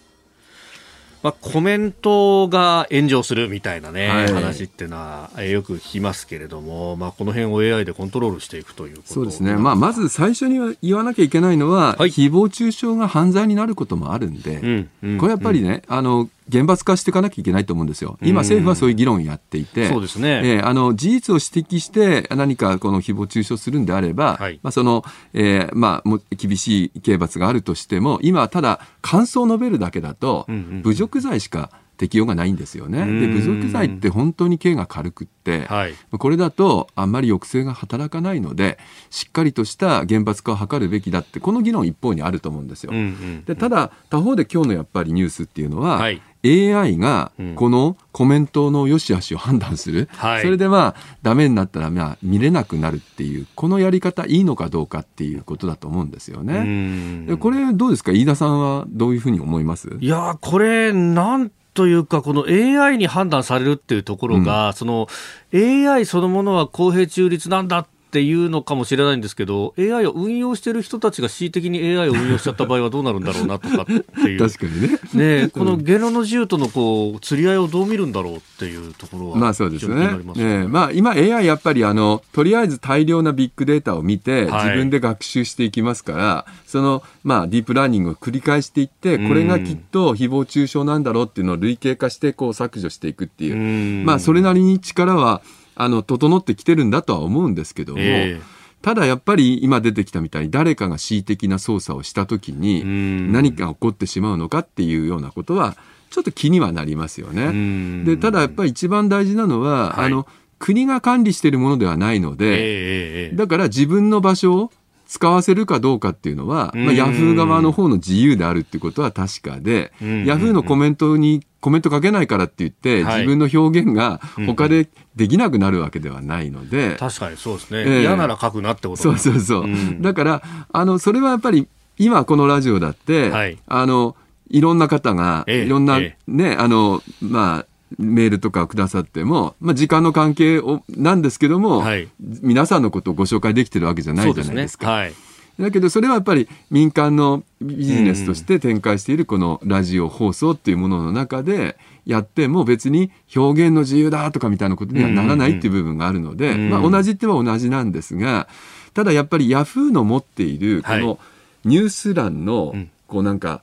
まあ、コメントが炎上するみたいなね、はい、話っていうのはよく聞きますけれども、まあ、この辺を AI でコントロールしていくというそうですね、まあ、まず最初に言わなきゃいけないのは、はい、誹謗中傷が犯罪になることもあるんで、うんうん、これやっぱりね、あの厳罰化していかなきゃいけないと思うんですよ。今、政府はそういう議論をやっていて、そうですね。えー、あの、事実を指摘して、何かこの誹謗中傷するんであれば、はい、まあ、その、えー、まあ、も厳しい刑罰があるとしても、今、ただ、感想を述べるだけだと、侮辱罪しか、適用がないんですよね。で侮辱罪って本当に刑が軽くって、はい、これだとあんまり抑制が働かないのでしっかりとした厳罰化を図るべきだってこの議論一方にあると思うんですよ。うんうん、でただ他方で今日のやっぱりニュースっていうのは、はい。AI がこのコメントの良し悪しを判断する、うん、それでまあダメになったらまあ見れなくなるっていうこのやり方いいのかどうかっていうことだと思うんですよね。これどうですか？飯田さんはどういうふうに思います？いやこれなんというか、この AI に判断されるっていうところが、うん、その AI そのものは公平中立なんだっていうのかもしれないんですけど AI を運用している人たちが恣意的に AI を運用しちゃった場合はどうなるんだろうなとかっていう。確かにね。ねこのゲノの自由とのこう釣り合いをどう見るんだろうっていうところはまあそうですね。ね。まあ、今 AI やっぱりあのとりあえず大量なビッグデータを見て自分で学習していきますから、はい、そのまあディープラーニングを繰り返していってこれがきっと誹謗中傷なんだろうっていうのを類型化してこう削除していくっていう。まあそれなりに力はあの整ってきてるんだとは思うんですけども、えー、ただやっぱり今出てきたみたいに誰かが恣意的な操作をしたときに何か起こってしまうのかっていうようなことはちょっと気にはなりますよね。でただやっぱり一番大事なのは、はい、あの国が管理しているものではないので、だから自分の場所を使わせるかどうかっていうのは、まあ、ヤフー側の方の自由であるっていうことは確かで、ヤフーのコメントにコメント書けないからって言って、自分の表現が他でできなくなるわけではないので。確かにそうですね。えー、嫌なら書くなってことそうそうそう。うん、だから、あの、それはやっぱり、今このラジオだって、はい、あの、いろんな方が、いろんな、ね、あの、まあ、メールとかくださっても、まあ、時間の関係をなんですけども、はい、皆さんのことをご紹介できてるわけじゃないじゃないですか。すね。はい、だけどそれはやっぱり民間のビジネスとして展開しているこのラジオ放送っていうものの中でやっても別に表現の自由だとかみたいなことにはならないっていう部分があるので、まあ、同じっては同じなんですがただやっぱりヤフーの持っているこのニュース欄のこうなんか、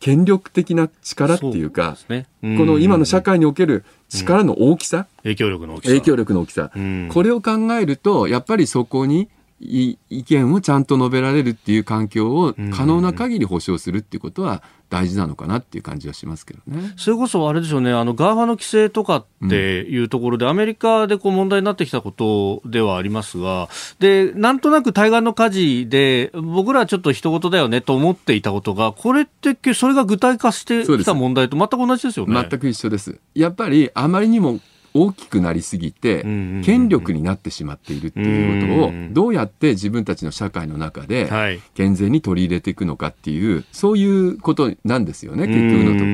権力的な力っていうか、ねこの今の社会における力の大きさ、影響力の大きさ。影響力の大きさ。これを考えると、やっぱりそこに意見をちゃんと述べられるっていう環境を可能な限り保障するっていうことは大事なのかなっていう感じはしますけどね。それこそあれでしょうね、あの、ガーファの規制とかっていうところで、うん、アメリカでこう問題になってきたことではありますが、で、なんとなく対岸の火事で、僕らはちょっと人事だよねと思っていたことが、これってそれが具体化してきた問題と全く同じですよね。全く一緒です。やっぱりあまりにも大きくなりすぎて、権力になってしまっているっていうことを、どうやって自分たちの社会の中で健全に取り入れていくのかっていう、そういうことなんですよね、結局のとこ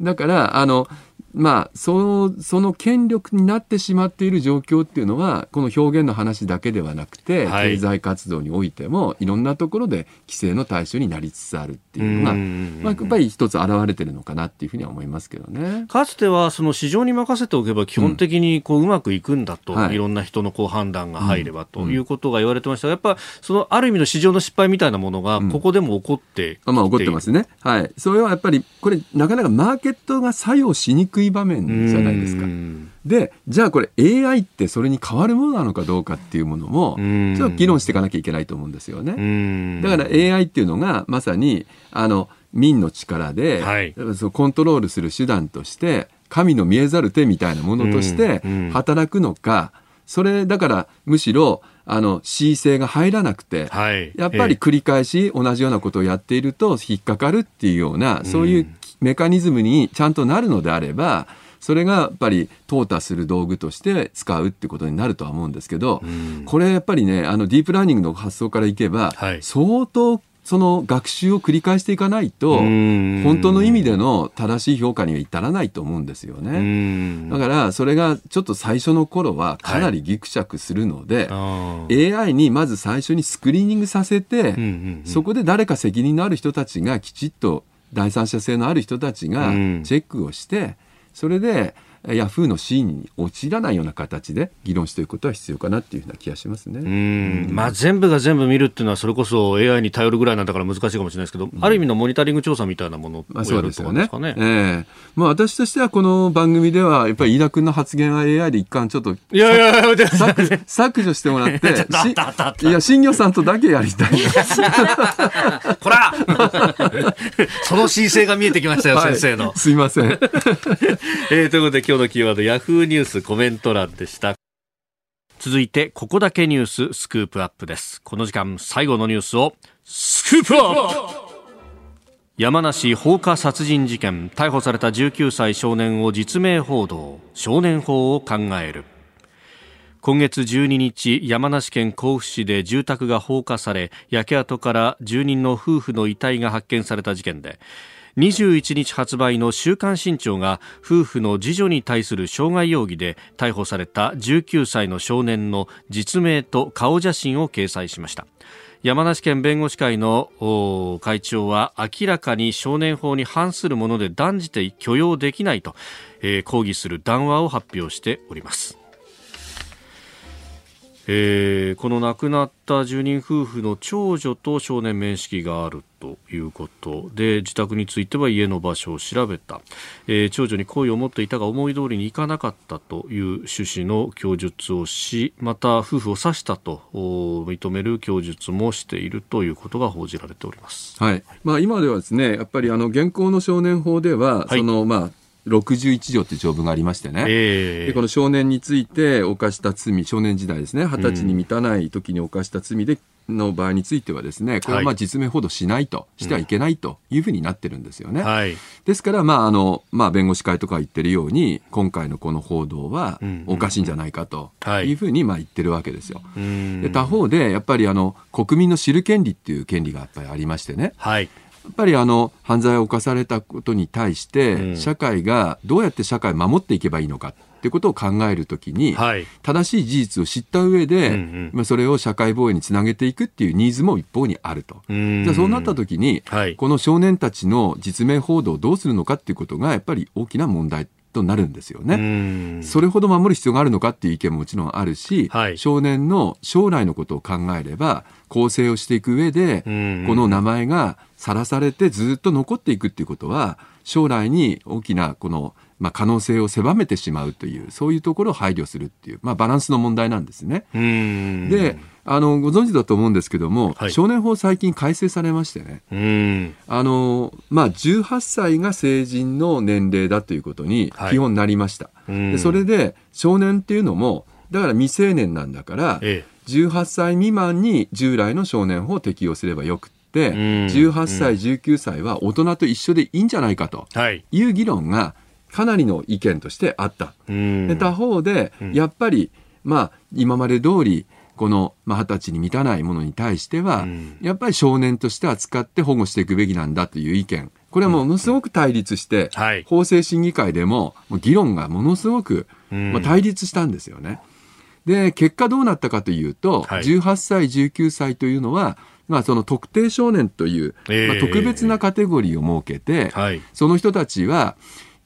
ろ。だから、あの、まあ、その、その権力になってしまっている状況っていうのは、この表現の話だけではなくて、はい、経済活動においても、いろんなところで規制の対象になりつつあるっていうのが、まあ、やっぱり一つ現れてるのかなっていうふうには思いますけどね。かつては、その市場に任せておけば、基本的にこう、うまくいくんだと、うんい、ろんな人のこう判断が入ればということが言われてましたが、やっぱ、その、ある意味の市場の失敗みたいなものが、ここでも起こってまあ、起こってますね。はい。それはやっぱり、これ、なかなかマーケットが作用しにくい場面じゃないですか。でじゃあこれ AI ってそれに変わるものなのかどうかっていうものもちょっと議論していかなきゃいけないと思うんですよね。だから AI っていうのがまさにあの民の力で、はい、そコントロールする手段として神の見えざる手みたいなものとして働くのか、それだからむしろあの恣意性が入らなくて、はい、やっぱり繰り返し同じようなことをやっていると引っかかるっていうような、そういうメカニズムにちゃんとなるのであればそれがやっぱり淘汰する道具として使うってことになるとは思うんですけど、これやっぱりねあのディープラーニングの発想からいけば、はい、相当その学習を繰り返していかないと本当の意味での正しい評価には至らないと思うんですよね。だからそれがちょっと最初の頃はかなりぎくしゃくするので、はい、AI にまず最初にスクリーニングさせて、そこで誰か責任のある人たちがきちっと第三者性のある人たちがチェックをして、それでヤフーのシーンに陥らないような形で議論していくことは必要かなっていうふうな気がしますね。うんまあ、全部が全部見るっていうのは、それこそ AI に頼るぐらいなんだから難しいかもしれないですけど、うん、ある意味のモニタリング調査みたいなものをやるとかですかね。まあ、ね。えー、まあ、私としてはこの番組では、やっぱり飯田君の発言は AI で一貫ちょっといやいやいや削削除してもらって、いや、新業さんとだけやりたい。こら その申請が見えてきましたよ、はい、先生の。すいません。えー、ということで今日のキーワード、ヤフーニュースコメント欄でした。続いてここだけニューススクープアップです。この時間最後のニュースをスクープアップ!山梨放火殺人事件逮捕された19歳少年を実名報道少年法を考える。今月12日山梨県甲府市で住宅が放火され焼け跡から住人の夫婦の遺体が発見された事件で21日発売の週刊新潮が夫婦の次女に対する傷害容疑で逮捕された19歳の少年の実名と顔写真を掲載しました。山梨県弁護士会の会長は明らかに少年法に反するもので断じて許容できないと、えー、抗議する談話を発表しております。えー、この亡くなった住人夫婦の長女と少年面識があるということで自宅については家の場所を調べた、えー、長女に好意を持っていたが思い通りにいかなかったという趣旨の供述をしまた夫婦を刺したと認める供述もしているということが報じられております、はい。まあ、今ではですねやっぱりあの現行の少年法では、はい、そのまあ61条という条文がありましてね、えー、でこの少年について犯した罪、少年時代ですね、20歳に満たない時に犯した罪での場合についてはですね、これはまあ実名報道しないと、してはいけないというふうになってるんですよね。はい、ですから、まあ、あの、まあ、弁護士会とか言ってるように、今回のこの報道はおかしいんじゃないかとい。うふうにまあ言ってるわけですよ。で他方で、やっぱりあの、国民の知る権利っていう権利がやっぱりありましてね。はい。やっぱりあの犯罪を犯されたことに対して、社会がどうやって社会を守っていけばいいのかっていうことを考えるときに、はい、正しい事実を知った上で、うんうん、まあ、それを社会防衛につなげていくっていうニーズも一方にあると。じゃあそうなったときに、はい、この少年たちの実名報道をどうするのかっていうことがやっぱり大きな問題となるんですよね。それほど守る必要があるのかっていう意見ももちろんあるし、はい、少年の将来のことを考えれば、構成をしていく上で、この名前がさらされてずっと残っていくっていうことは、将来に大きなこのまあ、可能性を狭めてしまうというそういうところを配慮するっていう、まあ、バランスの問題なんですね。であのご存知だと思うんですけども、はい、少年法最近改正されましてね。あの、まあ、18歳が成人の年齢だということに基本なりました。はい、でそれで少年っていうのもだから未成年なんだから、ええ、18歳未満に従来の少年法を適用すればよくて18歳19歳は大人と一緒でいいんじゃないかと。い。う議論がかなりの意見としてあった。で他方で、やっぱり、まあ、今まで通り、この二十、まあ、歳に満たないものに対しては、やっぱり少年として扱って保護していくべきなんだという意見。これはものすごく対立して、法制審議会でも議論がものすごく、まあ、対立したんですよね。で、結果どうなったかというと、はい、18歳、19歳というのは、まあ、その特定少年という、まあ、特別なカテゴリーを設けて、はい、その人たちは、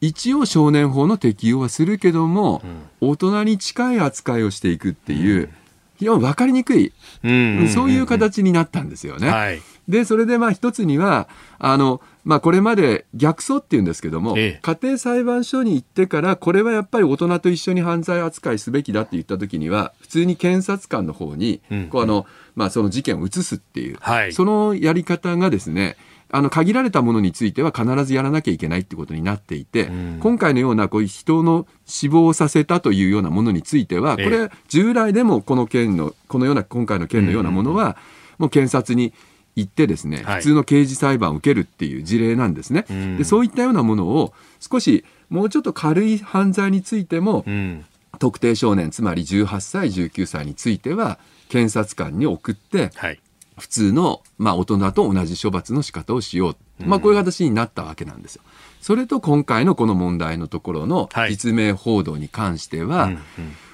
一応少年法の適用はするけども、うん、大人に近い扱いをしていくっていう、非常に分かりにくい、そういう形になったんですよね。はい、で、それでまあ一つには、あの、まあこれまで逆訴っていうんですけども、ええ、家庭裁判所に行ってから、これはやっぱり大人と一緒に犯罪扱いすべきだって言った時には、普通に検察官の方に、こうあの、まあその事件を移すっていう、はい、そのやり方がですね、あの限られたものについては必ずやらなきゃいけないってことになっていて、うん、今回のようなこういう人の死亡させたというようなものについては、これ、従来でもこの件の、このような、今回の件のようなものは、もう検察に行ってですね、普通の刑事裁判を受けるっていう事例なんですね。でそういったようなものを少しもうちょっと軽い犯罪についても、特定少年、つまり18歳、19歳については、検察官に送って、はい、普通の、まあ、大人と同じ処罰の仕方をしよう。まあ、こういう形になったわけなんですよ。それと今回のこの問題のところの実名報道に関しては、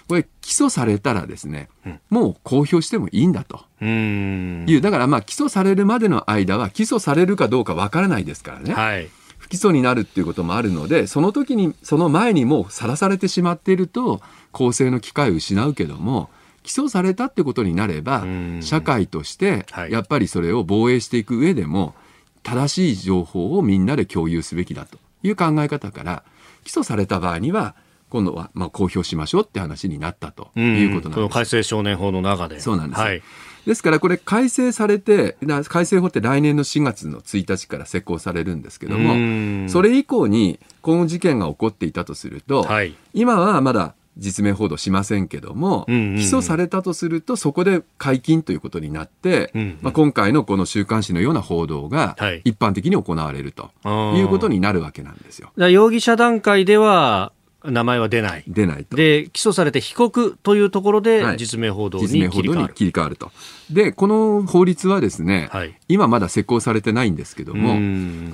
これ起訴されたらですね、もう公表してもいいんだと。いう、だからまあ起訴されるまでの間は起訴されるかどうかわからないですからね。はい。不起訴になるっていうこともあるので、その時に、その前にもさらされてしまっていると、公正の機会を失うけども、起訴されたってことになれば、社会としてやっぱりそれを防衛していく上でも、正しい情報をみんなで共有すべきだという考え方から、起訴された場合には、今度はまあ公表しましょうって話になったということなんです。改正少年法の中で。そうなんです。はい、ですからこれ改正されて、改正法って来年の4月の1日から施行されるんですけども、それ以降にこの事件が起こっていたとすると、はい、今はまだ実名報道しませんけども、うんうんうん、起訴されたとすると、そこで解禁ということになって、うんうん、まあ、今回のこの週刊誌のような報道が一般的に行われるということになるわけなんですよ。容疑者段階では名前は出ない。出ないと。で、起訴されて被告というところで、実名報道に切り替わる。切り替わると。で、この法律はですね、はい、今まだ施行されてないんですけども、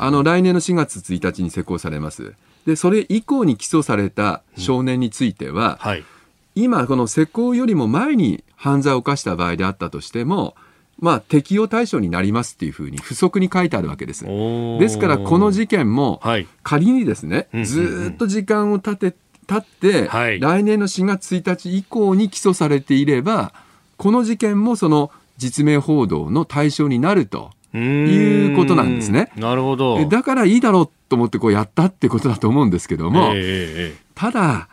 あの、来年の4月1日に施行されます。で、それ以降に起訴された少年については、うんはい、今、この施行よりも前に犯罪を犯した場合であったとしても、まあ、適用対象になりますっていうふうに付則に書いてあるわけです。ですから、この事件も、仮にですね、ずっと時間を経て、経って、はい、来年の4月1日以降に起訴されていれば、この事件もその実名報道の対象になるということなんですね。なるほど。だからいいだろうと思ってこうやったってことだと思うんですけども、えー、ただ、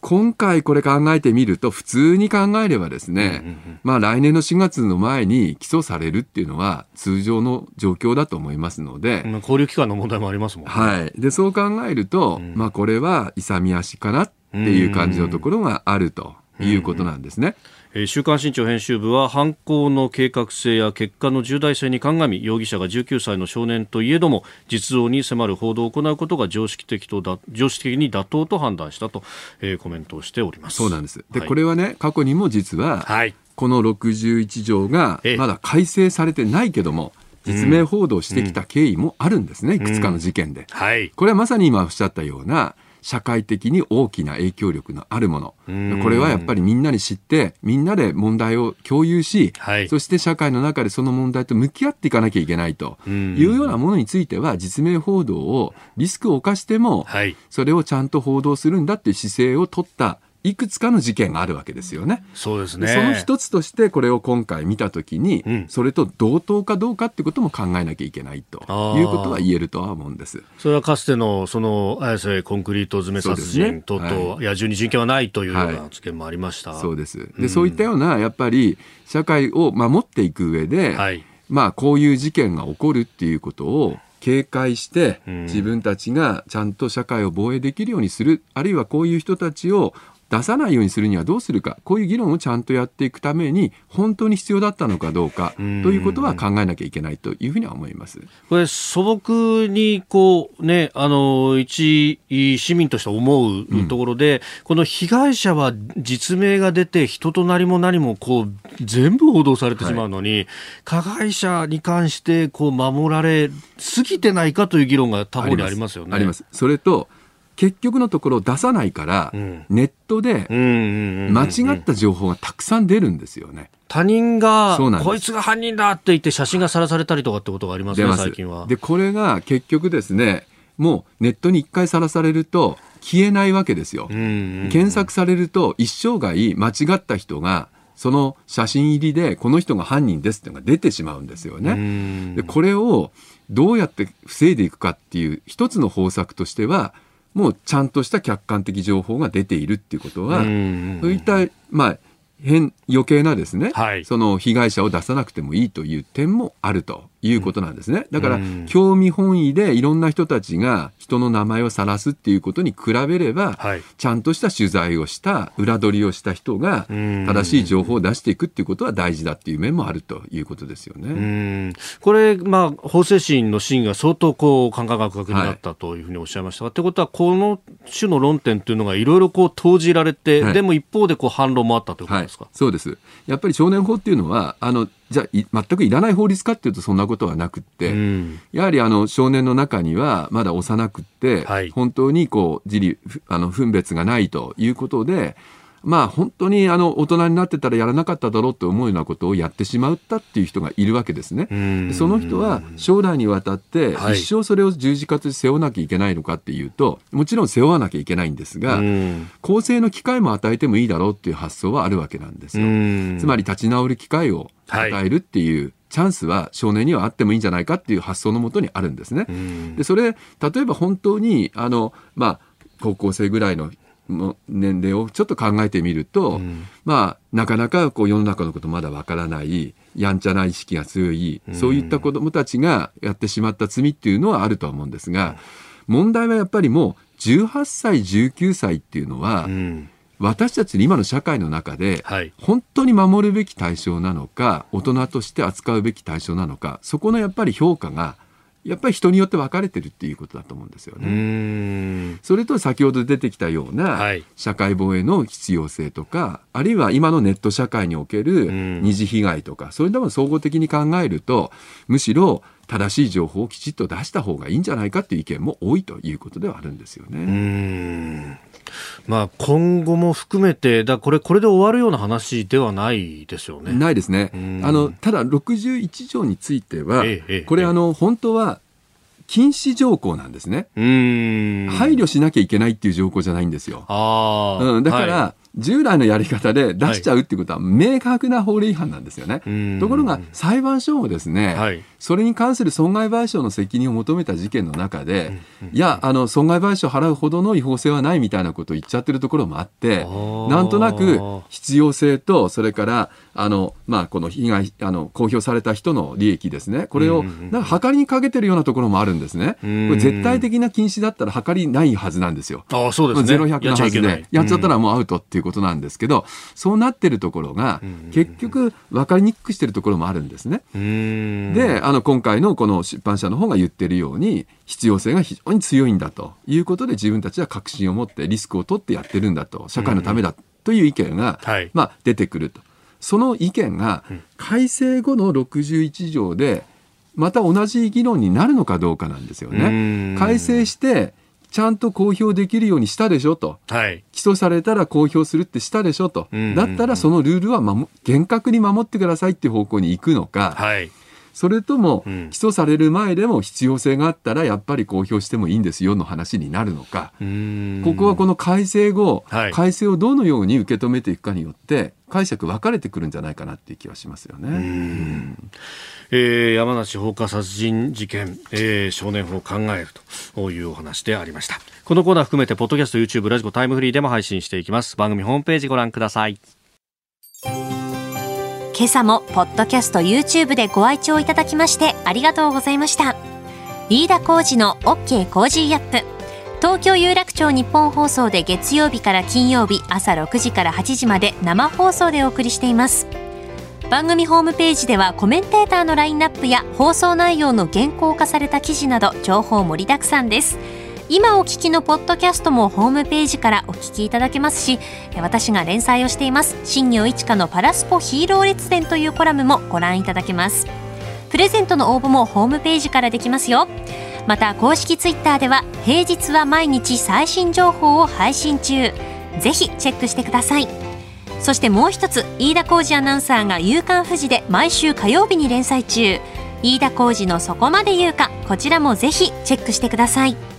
今回これ考えてみると、普通に考えればですね、うんうんうん、まあ来年の4月の前に起訴されるっていうのは通常の状況だと思いますので。交流期間の問題もありますもんね。はい。で、そう考えると、うん、まあこれは勇み足かなっていう感じのところがあるということなんですね。うんうん。週刊新潮編集部は犯行の計画性や結果の重大性に鑑み容疑者が19歳の少年といえども実像に迫る報道を行うことが常識的とだ常識的に妥当と判断したと、えー、コメントをしております。そうなんです。で、はい、これはね過去にも実は、はい、この61条がまだ改正されてないけども、実名報道してきた経緯もあるんですね、うん、いくつかの事件で、はい、これはまさに今おっしゃったような社会的に大きな影響力のあるもの。これはやっぱりみんなに知ってみんなで問題を共有し、はい、そして社会の中でその問題と向き合っていかなきゃいけないというようなものについては実名報道をリスクを冒しても、それをちゃんと報道するんだっていう姿勢を取ったいくつかの事件があるわけですよね。そうですね。その一つとしてこれを今回見たときに、うん、それと同等かどうかってことも考えなきゃいけないということは言えるとは思うんです。それはかつてのその綾瀬コンクリート詰め殺人等々、ねはい、野獣に人権はないというような発言もありました。はい、そうです。で、うん、そういったようなやっぱり社会を守っていく上で、はい、まあこういう事件が起こるっていうことを警戒して自分たちがちゃんと社会を防衛できるようにする、あるいはこういう人たちを出さないようにするにはどうするか。こういう議論をちゃんとやっていくために本当に必要だったのかどうかということは考えなきゃいけないというふうには思います。これ素朴にこう、ね、あの一市民として思うところで、うん、この被害者は実名が出て人となりも何もこう全部報道されてしまうのに、はい、加害者に関してこう守られすぎてないかという議論が他方にありますよね。あります。それと結局のところ出さないから、うん、ネットで間違った情報がたくさん出るんですよね。他人が、こいつが犯人だって言って写真がさらされたりとかってことがありますね、最近は。で、これが結局ですね、もうネットに一回さらされると消えないわけですよ。検索されると一生涯間違った人がその写真入りでこの人が犯人ですっていうのが出てしまうんですよね。でこれをどうやって防いでいくかっていう一つの方策としてはもうちゃんとした客観的情報が出ているっていうことは、そういった、まあ、変余計なですね、はい、その被害者を出さなくてもいいという点もあるということなんですね。だから、興味本位でいろんな人たちが人の名前を晒すっていうことに比べれば、はい、ちゃんとした取材をした裏取りをした人が正しい情報を出していくっていうことは大事だっていう面もあるということですよね。これ、まあ、法制審の審が相当こう感覚が確になったというふうにおっしゃいましたが、はい、ってことはこの種の論点というのがいろいろこう投じられて、はい、でも一方でこう反論もあったということですか、そうです。やっぱり少年法っていうのはあのじゃあ全くいらない法律かっていうとそんなことはなくって、うん、やはりあの少年の中にはまだ幼くって、はい、本当にこう自利あの分別がないということでまあ本当にあの大人になってたらやらなかっただろうと思うようなことをやってしまったっていう人がいるわけですね。その人は将来にわたって一生それを十字架として背負わなきゃいけないのかっていうと、もちろん背負わなきゃいけないんですが、更生の機会も与えてもいいだろうっていう発想はあるわけなんですよ。つまり立ち直る機会を与えるっていう、チャンスは少年にはあってもいいんじゃないかっていう発想のもとにあるんですね。でそれ例えば本当にあの、まあ、高校生ぐらいのの年齢をちょっと考えてみると、うん、まあなかなかこう世の中のことまだわからないやんちゃな意識が強い、うん、そういった子どもたちがやってしまった罪っていうのはあるとは思うんですが、問題はやっぱりもう18歳19歳っていうのは、うん、私たち今の社会の中で、本当に守るべき対象なのか大人として扱うべき対象なのかそこのやっぱり評価がやっぱり人によって分かれてるっていうことだと思うんですよね。それと先ほど出てきたような社会防衛の必要性とか、はい、あるいは今のネット社会における二次被害とか、そういうのも総合的に考えると、むしろ正しい情報をきちっと出した方がいいんじゃないかっていう意見も多いということではあるんですよね。まあ、今後も含めて、だこれ、これで終わるような話ではないですよね。ないですね。あのただ、61条については、ええ、これ、あの本当は禁止条項なんですね。配慮しなきゃいけないっていう条項じゃないんですよ。うん、だから、はい従来のやり方で出しちゃうっていうことは明確な法令違反なんですよね。はい、ところが裁判所もですね、はい、それに関する損害賠償の責任を求めた事件の中で、いやあの損害賠償を払うほどの違法性はないみたいなことを言っちゃってるところもあってなんとなく必要性とそれからあの、まあ、この被害あの公表された人の利益ですねこれをなんか計りにかけてるようなところもあるんですね。これ絶対的な禁止だったら計りないはずなんですよ。あそうですね。ゼロ百のはずでやっちゃったらもうアウトっていうことなんですけど、そうなってるところが結局分かりにくくしてるところもあるんですね。であの今回のこの出版社の方が言ってるように必要性が非常に強いんだということで自分たちは確信を持ってリスクを取ってやってるんだと社会のためだという意見が、はい、まあ、出てくると。その意見が改正後の61条でまた同じ議論になるのかどうかなんですよね。改正してちゃんと公表できるようにしたでしょと、はい、起訴されたら公表するってしたでしょと、だったらそのルールは厳格に守ってくださいっていう方向に行くのか、はい、それとも、起訴される前でも必要性があったらやっぱり公表してもいいんですよの話になるのか。ここはこの改正後、はい、改正をどのように受け止めていくかによって解釈分かれてくるんじゃないかなっていう気はしますよね。えー、山梨放火殺人事件、えー、少年法を考えるというお話でありました。このコーナー含めてポッドキャスト YouTube ラジコタイムフリーでも配信していきます。番組ホームページご覧ください今朝もポッドキャスト YouTube でご愛聴いただきましてありがとうございました。飯田浩司の OK コージーアップ。東京有楽町ニッポン放送で月曜日から金曜日朝6時から8時まで生放送でお送りしています。番組ホームページではコメンテーターのラインナップや放送内容の原稿化された記事など情報盛りだくさんです。今お聞きのポッドキャストもホームページからお聞きいただけますし私が連載をしています新業一華のパラスポヒーロー列伝というコラムもご覧いただけます。プレゼントの応募もホームページからできますよ。また公式ツイッターでは平日は毎日最新情報を配信中。ぜひチェックしてください。そしてもう一つ飯田浩二アナウンサーが「夕刊富士」で毎週火曜日に連載中。飯田浩二の「そこまで言うか」こちらもぜひチェックしてください。